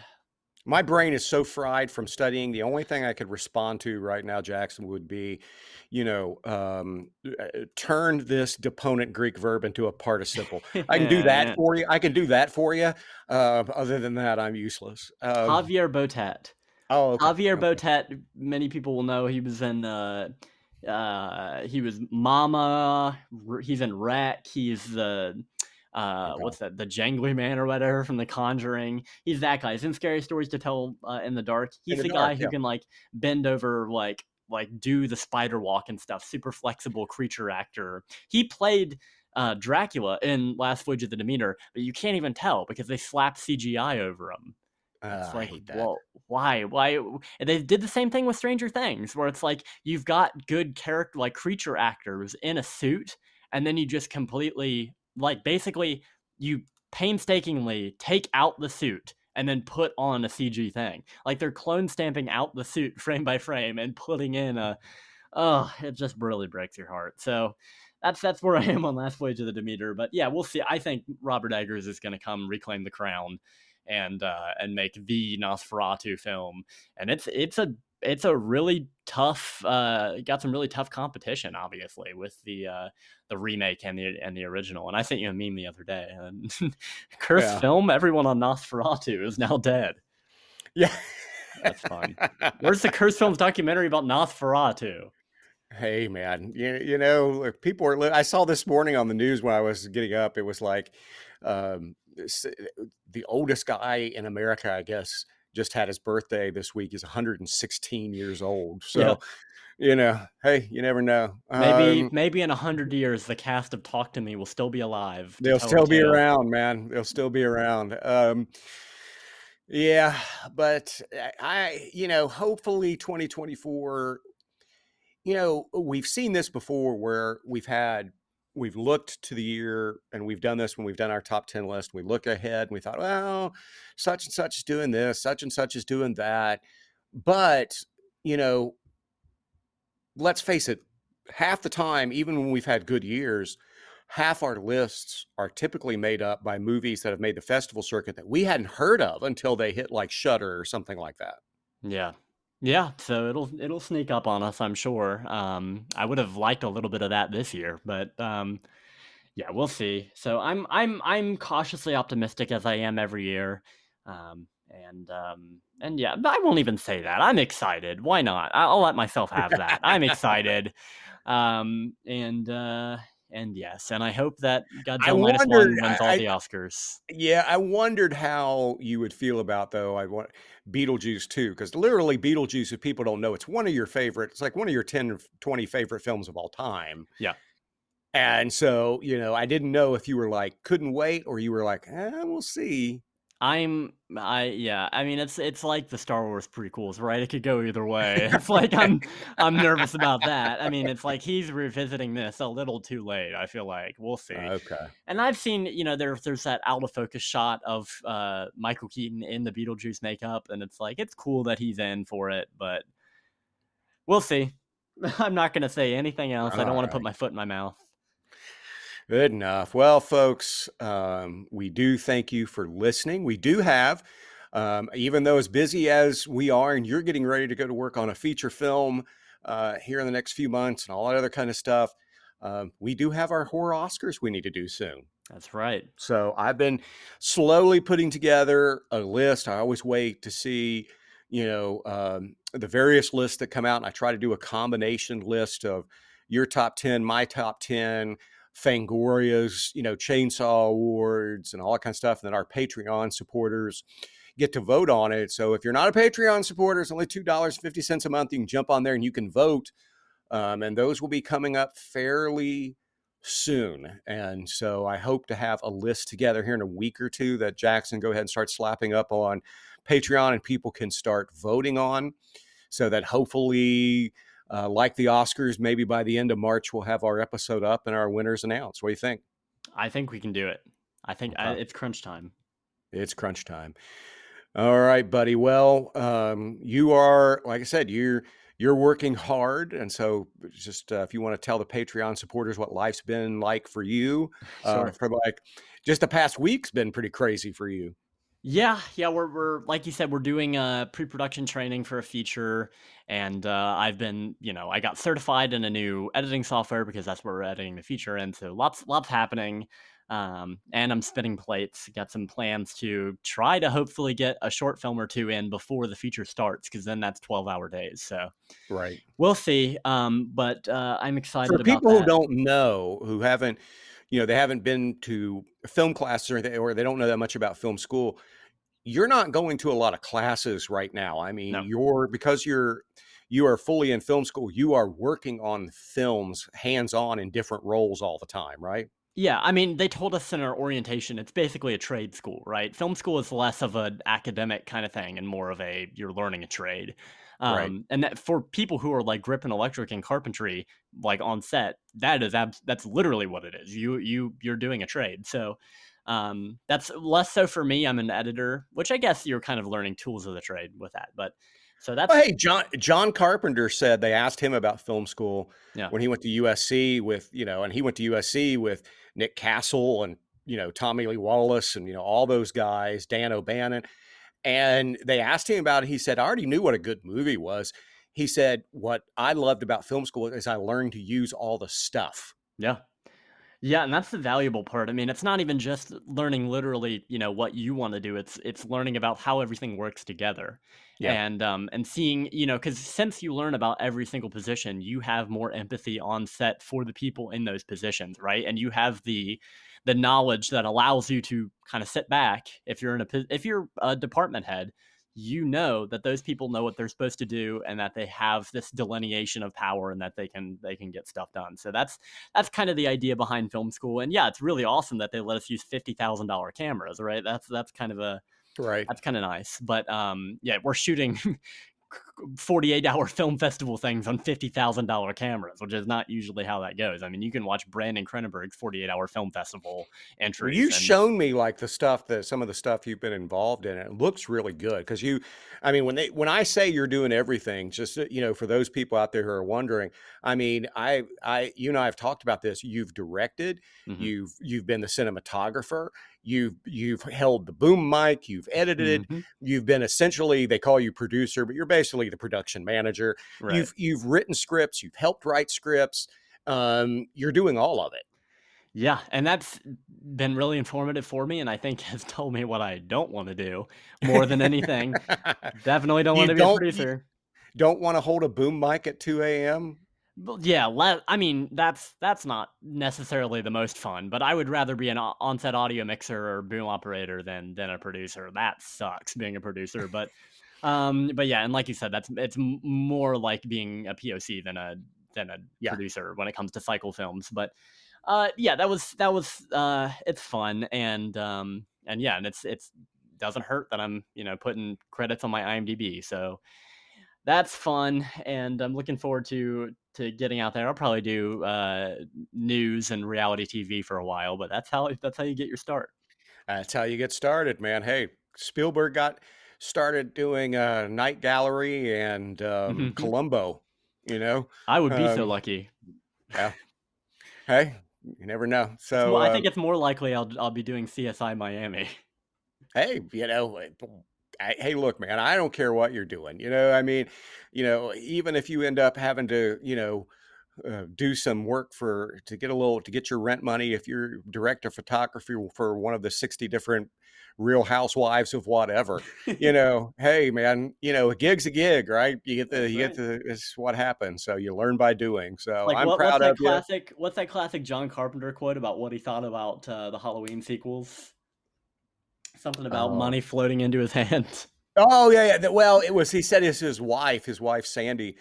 My brain is so fried from studying. The only thing I could respond to right now, Jackson, would be, you know, um, uh, turn this deponent Greek verb into a participle. [laughs] I can do that for you. I can do that for you. Uh, other than that, I'm useless. Um, Javier Botet. oh, okay, Javier okay. Botet, many people will know he was in uh uh he was Mama, he's in REC, he's the uh Okay. what's that, the jangly man or whatever from the Conjuring. He's that guy. He's in Scary Stories to Tell uh, in the Dark. He's the the, guy Dark, who yeah. can like bend over like like do the spider walk and stuff. Super flexible creature actor. He played uh, Dracula in Last Voyage of the Demeter, but you can't even tell because they slapped CGI over him. Uh, It's I like, hate that. well, why? Why? And they did the same thing with Stranger Things, where it's like you've got good character, like creature actors in a suit, and then you just completely, like, basically, you painstakingly take out the suit and then put on a CG thing. Like they're clone stamping out the suit [laughs] frame by frame and putting in a. Oh, it just really breaks your heart. So that's that's where [laughs] I am on Last Voyage of the Demeter. But yeah, we'll see. I think Robert Eggers is going to come reclaim the crown and uh, and make the Nosferatu film. And it's it's a it's a really tough uh got some really tough competition obviously with the uh the remake and the and the original and i sent you a meme the other day and [laughs] cursed Yeah. film everyone on nosferatu is now dead Yeah. That's fun. [laughs] where's the cursed films documentary about nosferatu Hey man, you, you know, people are. I saw this morning on the news when I was getting up. It was like um, the oldest guy in America, I guess, just had his birthday this week. He's 116 years old. So, Yeah. you know, hey, you never know. maybe Um, maybe in a hundred years the cast of talk to me will still be alive they'll still be around, man. They'll still be around. Um, yeah, but I, I, you know, hopefully 2024. You know, we've seen this before where we've had we've looked to the year and we've done this when we've done our top 10 list. We look ahead and we thought, well, such and such is doing this, such and such is doing that. But, you know, let's face it, half the time, even when we've had good years, half our lists are typically made up by movies that have made the festival circuit that we hadn't heard of until they hit like Shudder or something like that. Yeah. Yeah, so it'll it'll sneak up on us, I'm sure. Um I would have liked a little bit of that this year, but um yeah, we'll see. So I'm I'm I'm cautiously optimistic as I am every year. Um and um and yeah, but I won't even say that. I'm excited. Why not? I'll let myself have that. I'm [laughs] excited. Um and uh and yes, and I hope that Godzilla Minus One wins all I- the Oscars. Yeah, I wondered how you would feel about though. I want Beetlejuice too, because literally Beetlejuice, if people don't know, it's one of your favorite. It's like one of your 10 or 20 favorite films of all time. Yeah. And so, you know, I didn't know if you were like couldn't wait or you were like, eh, we'll see. I'm I yeah, I mean it's it's like the Star Wars prequels, right? It could go either [laughs] way. It's like I'm I'm nervous about that. I mean, it's like he's revisiting this a little too late, I feel like. We'll see. Okay. And I've seen, you know, there's there's that out of focus shot of uh Michael Keaton in the Beetlejuice makeup and it's like it's cool that he's in for it, but we'll see. [laughs] I'm not going to say anything else. I don't want to put my foot in my mouth. Good enough. Well, folks, um, we do thank you for listening. We do have, um, even though as busy as we are, and you're getting ready to go to work on a feature film uh, here in the next few months and all that other kind of stuff, um, we do have our horror Oscars we need to do soon. That's right. So I've been slowly putting together a list. I always wait to see, you know, um, the various lists that come out, and I try to do a combination list of your top 10, my top 10 Fangoria's, you know, Chainsaw Awards and all that kind of stuff. And then our Patreon supporters get to vote on it. So if you're not a Patreon supporter, it's only $2.50 a month. You can jump on there and you can vote. Um, and those will be coming up fairly soon. And so I hope to have a list together here in a week or two that Jackson go ahead and start slapping up on Patreon and people can start voting on so that hopefully uh, like the Oscars, maybe by the end of March, we'll have our episode up and our winners announced. What do you think? I think we can do it. I think okay. I, it's crunch time. It's crunch time. All right, buddy. Well, um, you are, like I said, you're you're working hard, and so just uh, if you want to tell the Patreon supporters what life's been like for you, uh, sure. for like just the past week's been pretty crazy for you. Yeah, yeah, we're we're like you said, we're doing a pre-production training for a feature, and uh, I've been, you know, I got certified in a new editing software because that's where we're editing the feature, and so lots lots happening. Um, and I'm spinning plates. Got some plans to try to hopefully get a short film or two in before the feature starts, because then that's 12 hour days. So, right, we'll see. Um, but uh, I'm excited. For people that. who don't know, who haven't, you know, they haven't been to film classes or anything, or they don't know that much about film school you're not going to a lot of classes right now. I mean, no. you're because you're you are fully in film school, you are working on films hands on in different roles all the time, right? Yeah, I mean, they told us in our orientation it's basically a trade school, right? Film school is less of an academic kind of thing and more of a you're learning a trade. Um, right. And that, for people who are like grip and electric and carpentry, like on set, that is abs- that's literally what it is. You you you're doing a trade. So um, that's less so for me. I'm an editor, which I guess you're kind of learning tools of the trade with that. But so that's well, hey, John John Carpenter said they asked him about film school yeah. when he went to USC with you know, and he went to USC with Nick Castle and you know Tommy Lee Wallace and you know all those guys, Dan O'Bannon, and they asked him about it. He said, "I already knew what a good movie was." He said, "What I loved about film school is I learned to use all the stuff." Yeah, yeah, and that's the valuable part. I mean, it's not even just learning literally, you know, what you want to do. It's it's learning about how everything works together. Yeah. And um and seeing, you know, cuz since you learn about every single position, you have more empathy on set for the people in those positions, right? And you have the the knowledge that allows you to kind of sit back if you're in a if you're a department head you know that those people know what they're supposed to do and that they have this delineation of power and that they can they can get stuff done. So that's that's kind of the idea behind film school. And yeah it's really awesome that they let us use $50000 cameras right? That's that's kind of a right. that's kind of nice. But um yeah we're shooting [laughs] 48 hour [laughs] film festival things on $50,000 cameras, which is not usually how that goes. I mean, you can watch Brandon Cronenberg's 48 hour film festival entries. You've and... shown me like the stuff that some of the stuff you've been involved in. It looks really good because you, I mean, when they, when I say you're doing everything, just, uh, you know, for those people out there who are wondering, I mean, I, I, you and I have talked about this. You've directed, mm-hmm. you've, you've been the cinematographer, you've you've held the boom mic you've edited mm-hmm. you've been essentially they call you producer but you're basically the production manager. Right. you've you've written scripts you've helped write scripts um, you're doing all of it. Yeah and that's been really informative for me and i think [laughs] has told me what i don't want to do more than anything. [laughs] Definitely don't want to be a producer. don't want to hold a boom mic at 2 a.m yeah, le- I mean that's that's not necessarily the most fun, but I would rather be an on-set audio mixer or boom operator than than a producer. That sucks being a producer, but [laughs] um, but yeah, and like you said, that's it's more like being a POC than a than a yeah. producer when it comes to cycle films. But uh, yeah, that was that was uh, it's fun and um, and yeah, and it's it's doesn't hurt that I'm, you know, putting credits on my IMDb. So that's fun, and I'm looking forward to to getting out there. I'll probably do uh, news and reality TV for a while, but that's how that's how you get your start. That's how you get started, man. Hey, Spielberg got started doing a night gallery and um, mm-hmm. Columbo. You know, I would be um, so lucky. Yeah. Hey, you never know. So well, I think uh it's more likely I'll I'll be doing CSI Miami. Hey, you know, I, hey, look, man, I don't care what you're doing. You know, I mean, you know, even if you end up having to, you know, uh, do some work for to get a little to get your rent money if you're director photography for one of the 60 different real housewives of whatever you [laughs] know hey man you know a gig's a gig right you get the That's you right. get the it's what happens so you learn by doing so like, i'm what, proud what's of that classic you. what's that classic john carpenter quote about what he thought about uh, the halloween sequels something about uh, money floating into his [laughs] hands oh yeah yeah well it was he said his his wife his wife sandy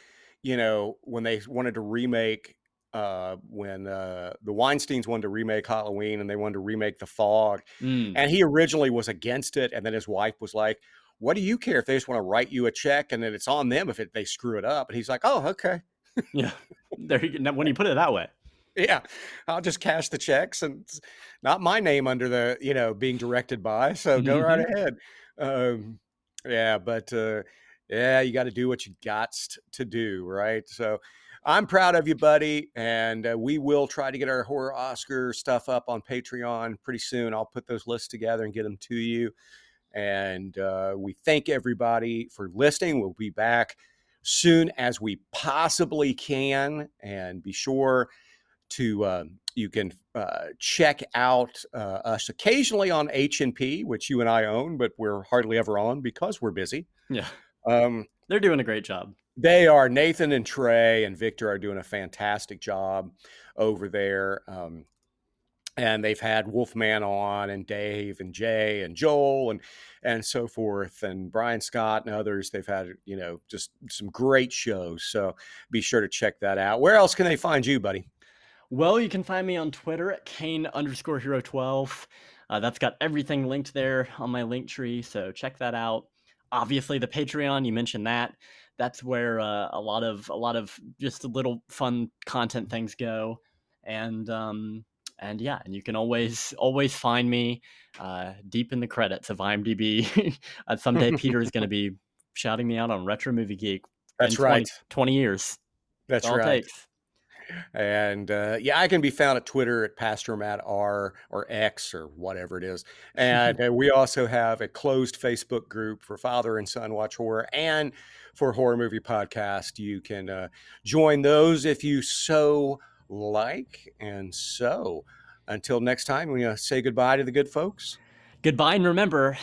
you know, when they wanted to remake uh, when uh, the Weinstein's wanted to remake Halloween and they wanted to remake The Fog, mm. and he originally was against it, and then his wife was like, "What do you care if they just want to write you a check and then it's on them if it, they screw it up?" And he's like, "Oh, okay." yeah, [laughs] there. You, when you put it that way, yeah, I'll just cash the checks and not my name under the you know being directed by. So go right mm-hmm. ahead. Um, yeah, but. Uh, yeah, you got to do what you got to do, right? So I'm proud of you, buddy. And uh, we will try to get our horror Oscar stuff up on Patreon pretty soon. I'll put those lists together and get them to you. And uh, we thank everybody for listening. We'll be back soon as we possibly can. And be sure to uh, you can uh, check out uh, us occasionally on HNP, which you and I own, but we're hardly ever on because we're busy. Yeah. Um, They're doing a great job. They are. Nathan and Trey and Victor are doing a fantastic job over there. Um, and they've had Wolfman on and Dave and Jay and Joel and and so forth and Brian Scott and others. They've had you know just some great shows. So be sure to check that out. Where else can they find you, buddy? Well, you can find me on Twitter at Kane underscore hero twelve. Uh, that's got everything linked there on my Linktree. So check that out obviously the Patreon. You mentioned that. That's where uh, a lot of a lot of just a little fun content things go, and um, and yeah, and you can always always find me uh, deep in the credits of IMDb. [laughs] uh, someday Peter is going to be [laughs] shouting me out on Retro Movie Geek. That's 20, right. Twenty years. That's, That's right. And uh, yeah, I can be found at Twitter at Pastor Matt R or X or whatever it is. And uh, we also have a closed Facebook group for father and son watch horror and for horror movie podcast. You can uh, join those if you so like. And so until next time, we uh, say goodbye to the good folks. Goodbye, and remember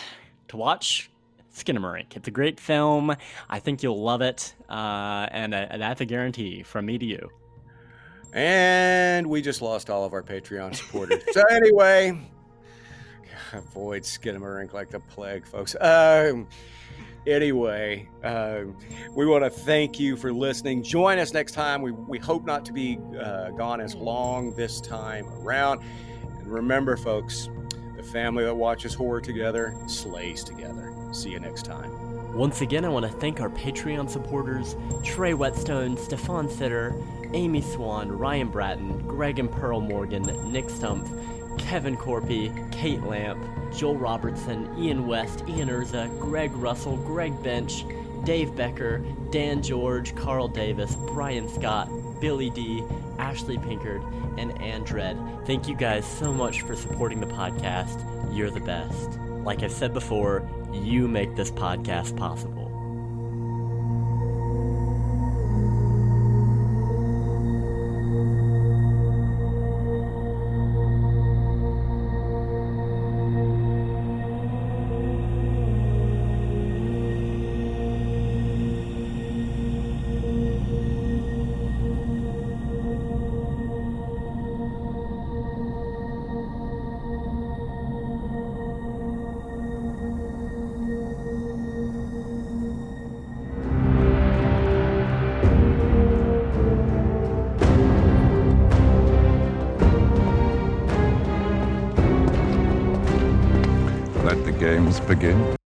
to watch Skinamarink. It's a great film. I think you'll love it, uh, and uh, that's a guarantee from me to you. And we just lost all of our Patreon supporters. so anyway, [laughs] avoid Skinamarink like the plague, folks. Um, anyway, uh, we want to thank you for listening. Join us next time. We, we hope not to be uh, gone as long this time around. And remember, folks, the family that watches horror together slays together. See you next time. Once again, I want to thank our Patreon supporters Trey Whetstone, Stefan Sitter, Amy Swan, Ryan Bratton, Greg and Pearl Morgan, Nick Stumpf, Kevin Corpy, Kate Lamp, Joel Robertson, Ian West, Ian Urza, Greg Russell, Greg Bench, Dave Becker, Dan George, Carl Davis, Brian Scott, Billy D, Ashley Pinkard, and Andred. Thank you guys so much for supporting the podcast. You're the best. Like I've said before, you make this podcast possible.